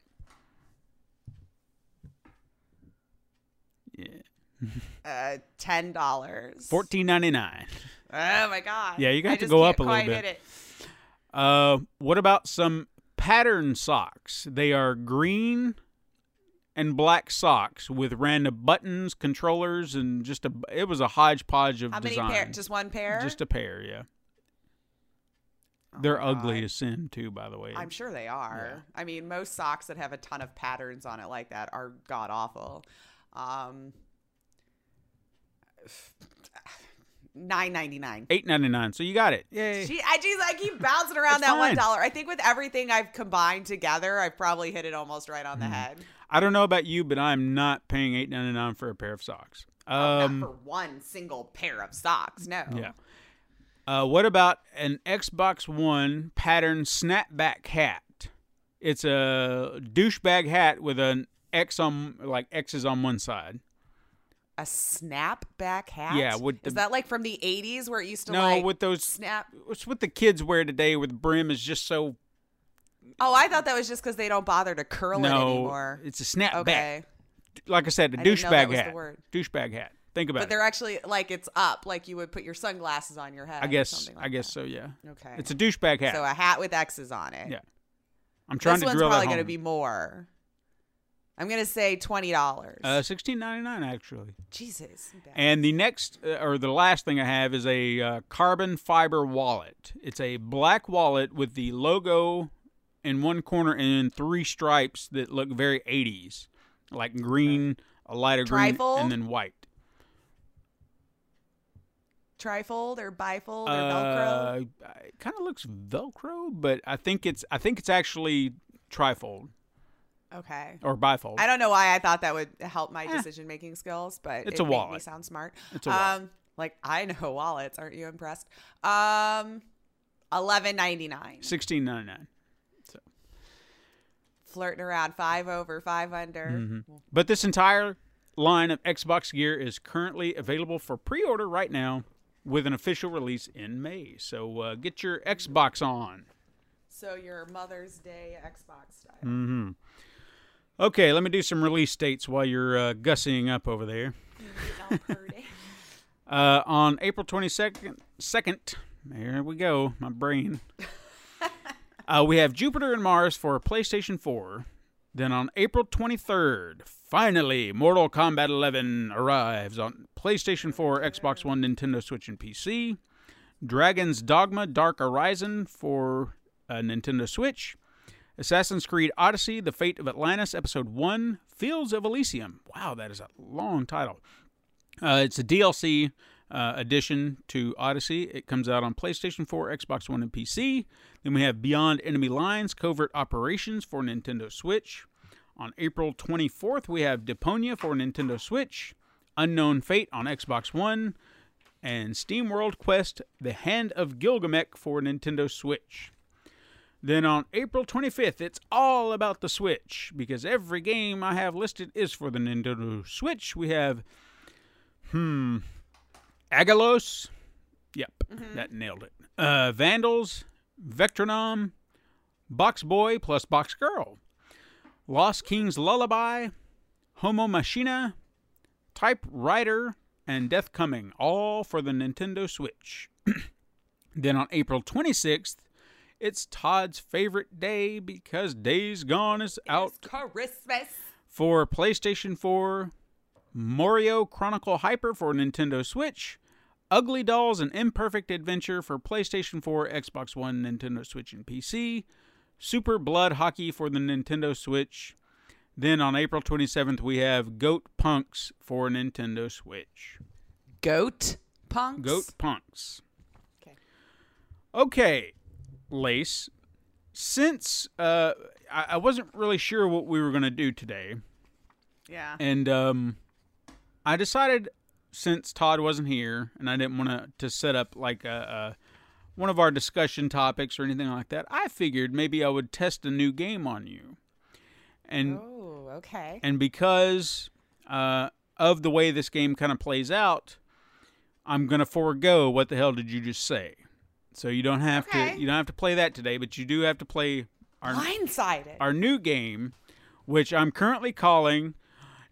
Uh, ten dollars. fourteen ninety nine. Oh my god. Yeah, you got to go up a little bit. Uh, what about some pattern socks? They are green and black socks with random buttons, controllers, and just a. It was a hodgepodge of How many design. pair? Just one pair? Just a pair, yeah. Oh They're ugly to sin too, by the way. I'm sure they are. I mean, most socks that have a ton of patterns on it like that are god awful. Um, nine ninety nine. Eight ninety nine. So you got it. Yay. Gee, I, geez, I keep bouncing around that one fine. dollar. I think with everything I've combined together, I've probably hit it almost right on the Mm-hmm. head. I don't know about you, but I'm not paying eight ninety nine for a pair of socks. Oh, Um, not for one single pair of socks. No. yeah. Uh, what about an Xbox One pattern snapback hat? It's a douchebag hat with an X on like X's on one side. A snapback hat. Yeah, with the- is that like from the '80s where it used to No, like with those. snap? It's what the kids wear today, where the brim is just so. Oh, I thought that was just because they don't bother to curl it anymore. it's a snapback. Okay, Like I said, a I didn't know that douchebag hat. word. Douchebag hat. Think about but it. they're actually like it's up, like you would put your sunglasses on your head. I or guess. something I guess that. so. Yeah. Okay, It's a douchebag hat. so a hat with X's on it. Yeah. I'm trying this to one's drill probably going to be more. I'm going to say twenty dollars. Uh, sixteen ninety nine actually. Jesus. And the next, uh, or the last thing I have is a uh, carbon fiber wallet. It's a black wallet with the logo in one corner and three stripes that look very 80s, like green, a lighter green, and then white. Trifold or bifold or Velcro. Uh, it kind of looks Velcro, but I think it's I think it's actually trifold Okay. or bifold. I don't know why I thought that would help my decision making skills, but Eh. It's it a made me sound smart. It's a wallet. Um, like I know wallets. Aren't you impressed? Um, eleven ninety nine. Sixteen ninety nine. So Flirting around five over, five under. Mm-hmm. But this entire line of Xbox gear is currently available for pre-order right now, with an official release in May. So uh, get your Xbox on. So your Mother's Day Xbox style. Mm-hmm. Okay, let me do some release dates while you're uh, gussying up over there. Uh, on April 22nd, second, there we go, my brain. uh, we have Jupiter and Mars for PlayStation 4. Then on April 23rd, finally, Mortal Kombat 11 arrives on PlayStation 4, Xbox One, Nintendo Switch, and PC. Dragon's Dogma Dark Arisen for uh, Nintendo Switch. Assassin's Creed Odyssey, The Fate of Atlantis, Episode 1, Fields of Elysium. Wow, that is a long title. Uh, it's a DLC uh, addition to Odyssey. It comes out on PlayStation 4, Xbox One, and PC. Then we have Beyond Enemy Lines Covert Operations for Nintendo Switch. On April 24th, we have Deponia for Nintendo Switch, Unknown Fate on Xbox One, and Steam World Quest The Hand of Gilgamesh for Nintendo Switch. Then on April 25th, it's all about the Switch because every game I have listed is for the Nintendo Switch. We have Hmm. Aggelos. Yep, that nailed it. Uh, Vandals, Vectronom, Box Boy plus Box Girl, Lost King's Lullaby, Homo Machina, Typewriter, and Death Coming, all for the Nintendo Switch. then on April 26th, it's Todd's favorite day because Days Gone is out It's Christmas. for PlayStation 4, Moero Chronicle Hyper for Nintendo Switch, Ugly Dolls and Imperfect Adventure for PlayStation 4, Xbox One, Nintendo Switch, and PC. Super Blood Hockey for the Nintendo Switch. Then on April 27th, we have Goat Punks for Nintendo Switch. Goat punks. Goat Punks. Okay. Okay, Lace. Since uh, I, I wasn't really sure what we were going to do today, Yeah. and um, I decided since Todd wasn't here, and I didn't want to to set up like a, a one of our discussion topics or anything like that, I figured maybe I would test a new game on you, and Oh, okay. and because uh, of the way this game kind of plays out, I'm gonna forego what the hell did you just say. So you don't have Okay. to you don't have to play that today, but you do have to play our Blindsided. our new game, which I'm currently calling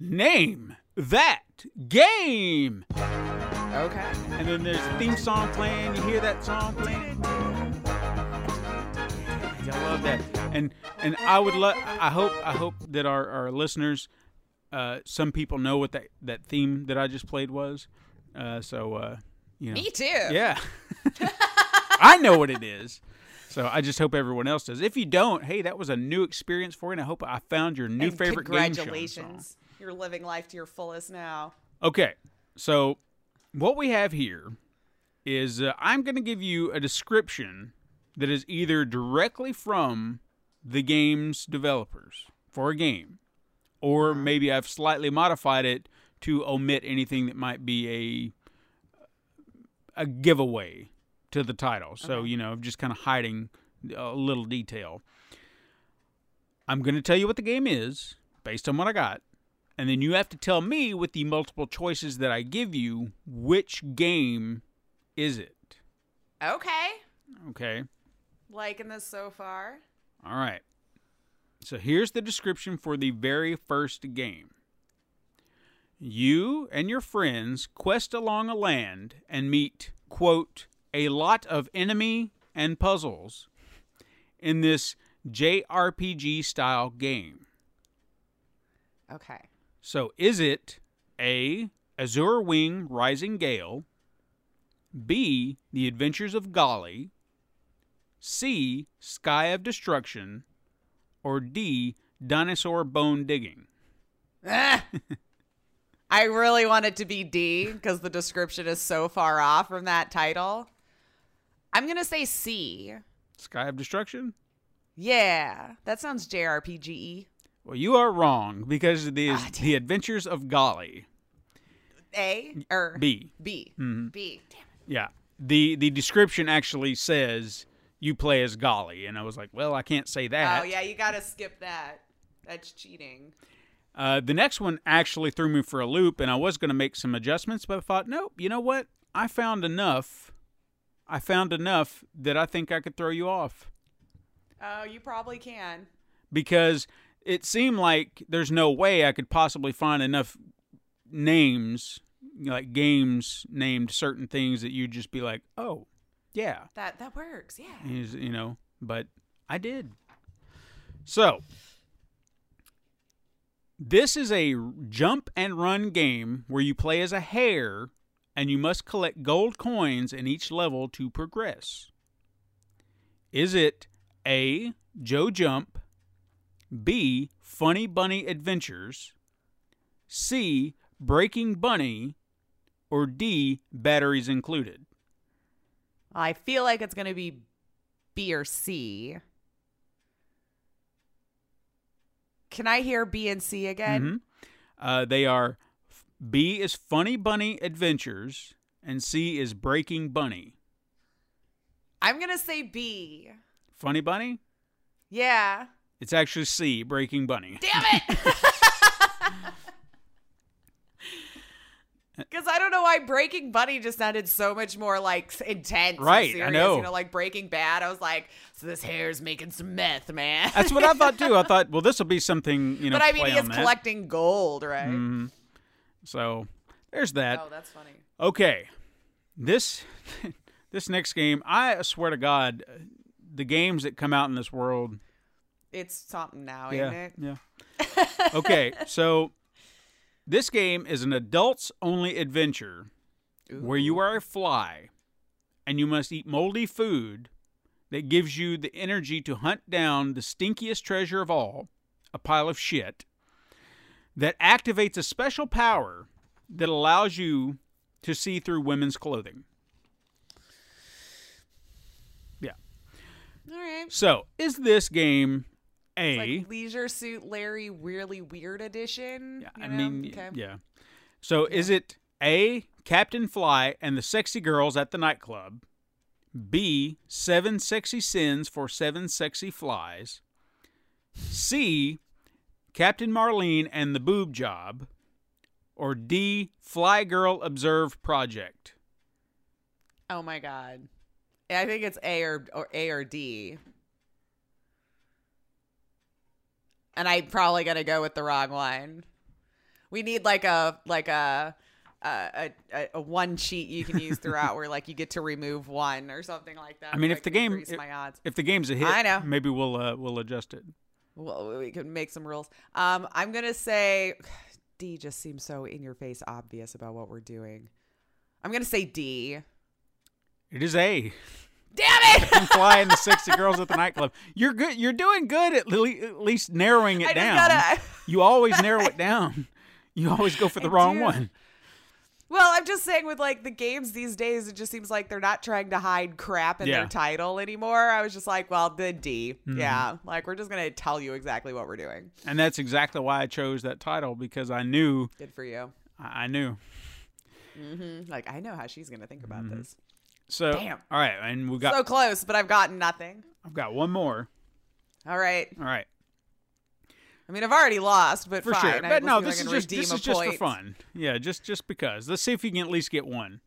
Name That Game. okay. And then there's a theme song playing. You hear that song playing? I love that. And and I would love. I hope I hope that our our listeners, uh, some people know what that that theme that I just played was. Uh, so uh, you know. Me too. Yeah. I know what it is. So I just hope everyone else does. If you don't, hey, that was a new experience for you, and I hope I found your new And favorite game. Congratulations. You're living life to your fullest now. Okay, so what we have here is uh, I'm going to give you a description that is either directly from the game's developers for a game, or maybe I've slightly modified it to omit anything that might be a a giveaway to the title. So you know, just kind of hiding a little detail. I'm going to tell you what the game is based on what I got, and then you have to tell me with the multiple choices that I give you which game is it. Okay. Okay. Liking this so far. All right. So here's the description for the very first game. You and your friends quest along a land and meet, quote, a lot of enemy and puzzles in this JRPG style game. Okay. So is it A. Azure Wing Rising Gale, B. The Adventures of Golly, C. Sky of Destruction, or D. Dinosaur Bone Digging? Ah. I really want it to be D because the description is so far off from that title. I'm going to say C. Sky of Destruction? Yeah. That sounds JRPG. Well, you are wrong because it is Ah. The Adventures of Golly. A or B. B. Mhm. B. Damn it. Yeah. The the description actually says you play as Golly, and I was like, well, I can't say that. Oh, yeah. You got to skip that. That's cheating. Uh, the next one actually threw me for a loop, and I was going to make some adjustments, but I thought, nope, you know what? I found enough. I found enough that I think I could throw you off Oh, you probably can. because it seemed like there's no way I could possibly find enough names, like games named certain things that you'd just be like, oh, yeah, That that works. Yeah. you know, but I did. So, this is a jump and run game where you play as a hare and you must collect gold coins in each level to progress. Is it A. Joe Jump, B. Funny Bunny Adventures, C. Breaking Bunny, or D. Batteries Included? I feel like it's going to be B or C. Can I hear B and C again? Mhm. Uh, they are B is Funny Bunny Adventures and C is Breaking Bunny. I'm going to say B. Funny Bunny? Yeah. It's actually C, Breaking Bunny. Damn it. Because I don't know why Breaking Bunny just sounded so much more like intense. Right, I know. You know, like Breaking Bad. I was like, so this hair's making some meth, man. That's what I thought too. I thought, well, this will be something, you know. but I mean, play he is collecting gold, right? Mhm. So there's that. Oh, that's funny. Okay, this this next game, I swear to God, uh, the games that come out in this world, It's something now, yeah, ain't it? yeah. Okay, so this game is an adults only adventure where you are a fly and you must eat moldy food that gives you the energy to hunt down the stinkiest treasure of all, a pile of shit, that activates a special power that allows you to see through women's clothing. Yeah. All right. So, is this game A? Like Leisure Suit Larry Weirdly Weird Edition. Yeah, I know? mean, Okay. yeah. So is it A, Captain Fly and the sexy girls at the nightclub? B, seven sexy sins for seven sexy flies? C, Captain Marlene and the boob job? Or D, Fly Girl Observe Project? Oh my god. I think it's A or, or A or D. And I'm probably gonna go with the wrong one. We need like a like a a, a, a one cheat you can use throughout where like you get to remove one or something like that. I mean, if the game if, my odds. if the game's a hit, I know. maybe we'll uh, we'll adjust it. Well, we can make some rules. Um, I'm gonna say D just seems so in your face obvious about what we're doing. I'm gonna say D. It is A. Damn it! Captain Fly and the sexy girls at the nightclub. You're good. You're doing good at, le- at least narrowing it I down. gotta- You always narrow it down. You always go for the I wrong do. one. Well, I'm just saying with like the games these days, it just seems like they're not trying to hide crap in Yeah. their title anymore. I was just like, well, the D. Mm-hmm. Yeah. Like we're just gonna tell you exactly what we're doing. And that's exactly why I chose that title because I knew. Good for you. I I knew. hmm Like I know how she's gonna think about Mm-hmm. this. So Damn. all right, and we got. so close, but I've gotten nothing. I've got one more. All right. All right, I mean, I've already lost, but for fine. sure. But no, see if I this is just this is just for fun. Yeah, just just because. Let's see if you can at least get one.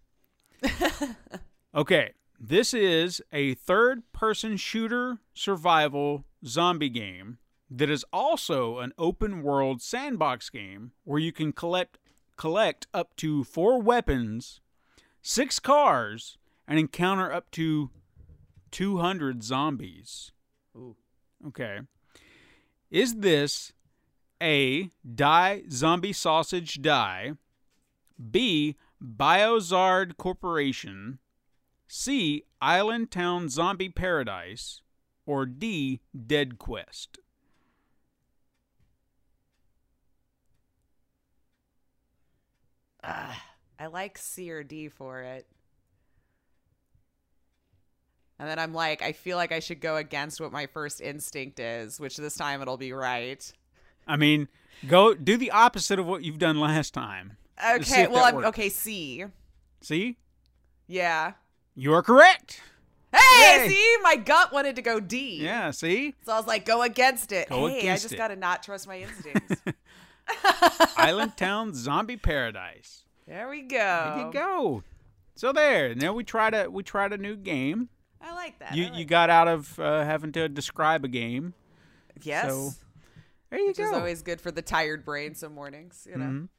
okay, this is a third-person shooter survival zombie game that is also an open-world sandbox game where you can collect collect up to four weapons, six cars, and encounter up to 200 zombies. Ooh. Okay. Is this A. Die Zombie Sausage Die, B. Biozard Corporation, C. Island Town Zombie Paradise, or D. Dead Quest? Ah, I like C or D for it. And then I'm like, I feel like I should go against what my first instinct is, which this time it'll be right. I mean, go do the opposite of what you've done last time. Okay, well, I'm works. okay. C, See? yeah. You are correct. Hey, Yay. see, my gut wanted to go D. Yeah, see? So I was like, go against it. Go hey, against I just it. gotta not trust my instincts. Island Town Zombie Paradise. there we go. There you go. So there. Now we tried a we tried a new game. I like that. You like you got out of uh, having to describe a game. yes, so, There you which go. is always good for the tired brain some mornings. You know. Mhm.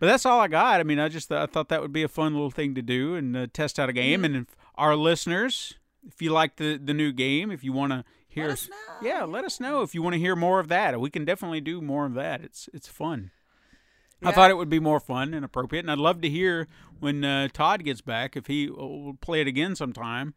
But that's all I got. I mean, I just I thought that would be a fun little thing to do and uh, test out a game. Mm-hmm. And if our listeners, if you like the the new game, if you want to hear, us know. yeah, let us know if you want to hear more of that. We can definitely do more of that. It's it's fun. I thought it would be more fun and appropriate, and I'd love to hear when uh, Todd gets back if he will play it again sometime.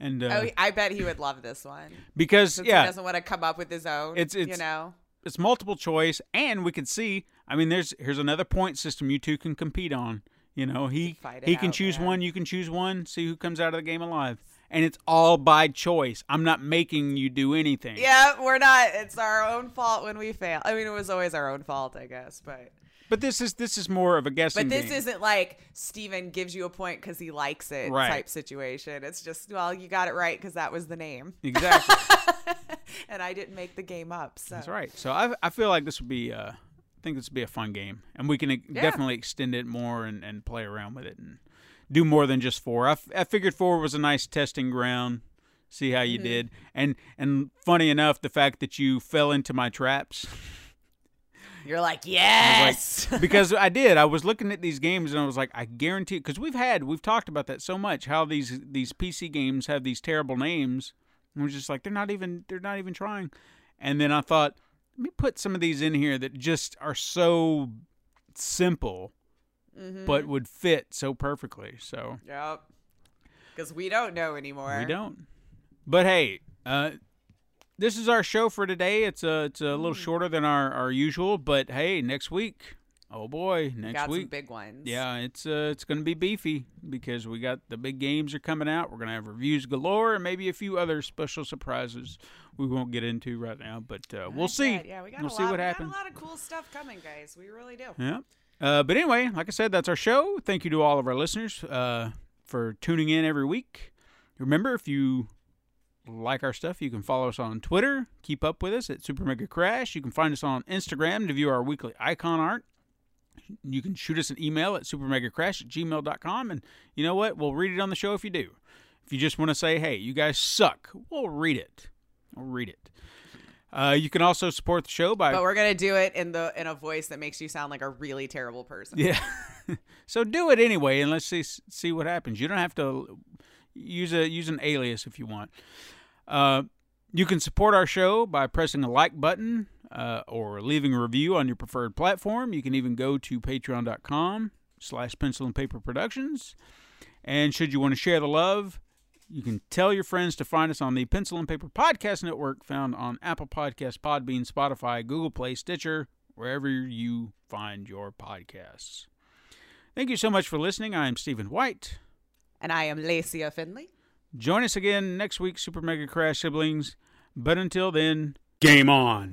And uh, Oh, I bet he would love this one. because Since yeah, he doesn't want to come up with his own. It's- it's you know. it's multiple choice, and we can see. I mean, there's here's another point system you two can compete on. You know, he he can out, choose man. one, you can choose one. See who comes out of the game alive, and it's all by choice. I'm not making you do anything. Yeah, we're not. It's our own fault when we fail. I mean, it was always our own fault, I guess. But But this is this is more of a guessing but this game. isn't like Steven gives you a point because he likes it Right. type situation. It's just well, you got it right because that was the name, exactly. and I didn't make the game up. So That's right. So I I feel like this would be uh I think this would be a fun game, and we can e- definitely extend it more and, and play around with it and do more than just four. I, f- I figured four was a nice testing ground. See how Mm-hmm. you did, and and funny enough, the fact that you fell into my traps. You're like, I yes. like- because I did. I was looking at these games and I was like, I guarantee because we've had we've talked about that so much how these these PC games have these terrible names. And we're just like they're not even they're not even trying. And then I thought, let me put some of these in here that just are so simple but would fit so perfectly. So Yep. Because we don't know anymore. we don't. But hey, uh, this is our show for today. It's a it's a little shorter than our our usual, but hey, next week, oh boy, next Got week. some big ones. Yeah, it's uh, it's going to be beefy because we got the big games are coming out. We're going to have reviews galore and maybe a few other special surprises we won't get into right now, but uh, we'll see. Yeah, we got we'll a see lot, what we happens. got a lot of cool stuff coming, guys. We really do. Yeah. Uh, but anyway, like I said, that's our show. Thank you to all of our listeners uh, for tuning in every week. Remember, if you like our stuff, you can follow us on Twitter. Keep up with us at Super Mega Crash. You can find us on Instagram to view our weekly icon art. You can shoot us an email at supermegacrash at gmail.com. And you know what? We'll read it on the show if you do. If you just want to say, hey, you guys suck, we'll read it. We'll read it. Uh, you can also support the show by But we're gonna do it in the in a voice that makes you sound like a really terrible person. Yeah. so do it anyway, and let's see see what happens. You don't have to use a use an alias if you want. Uh, you can support our show by pressing a like button uh, or leaving a review on your preferred platform. You can even go to patreon.com slash pencil and paper productions. And should you want to share the love, you can tell your friends to find us on the Pencil and Paper Podcast Network, found on Apple Podcasts, Podbean, Spotify, Google Play, Stitcher, wherever you find your podcasts. Thank you so much for listening. I am Stephen White. And I am Lacia Finley. Join us again next week, Super Mega Crash Siblings. But until then, game on.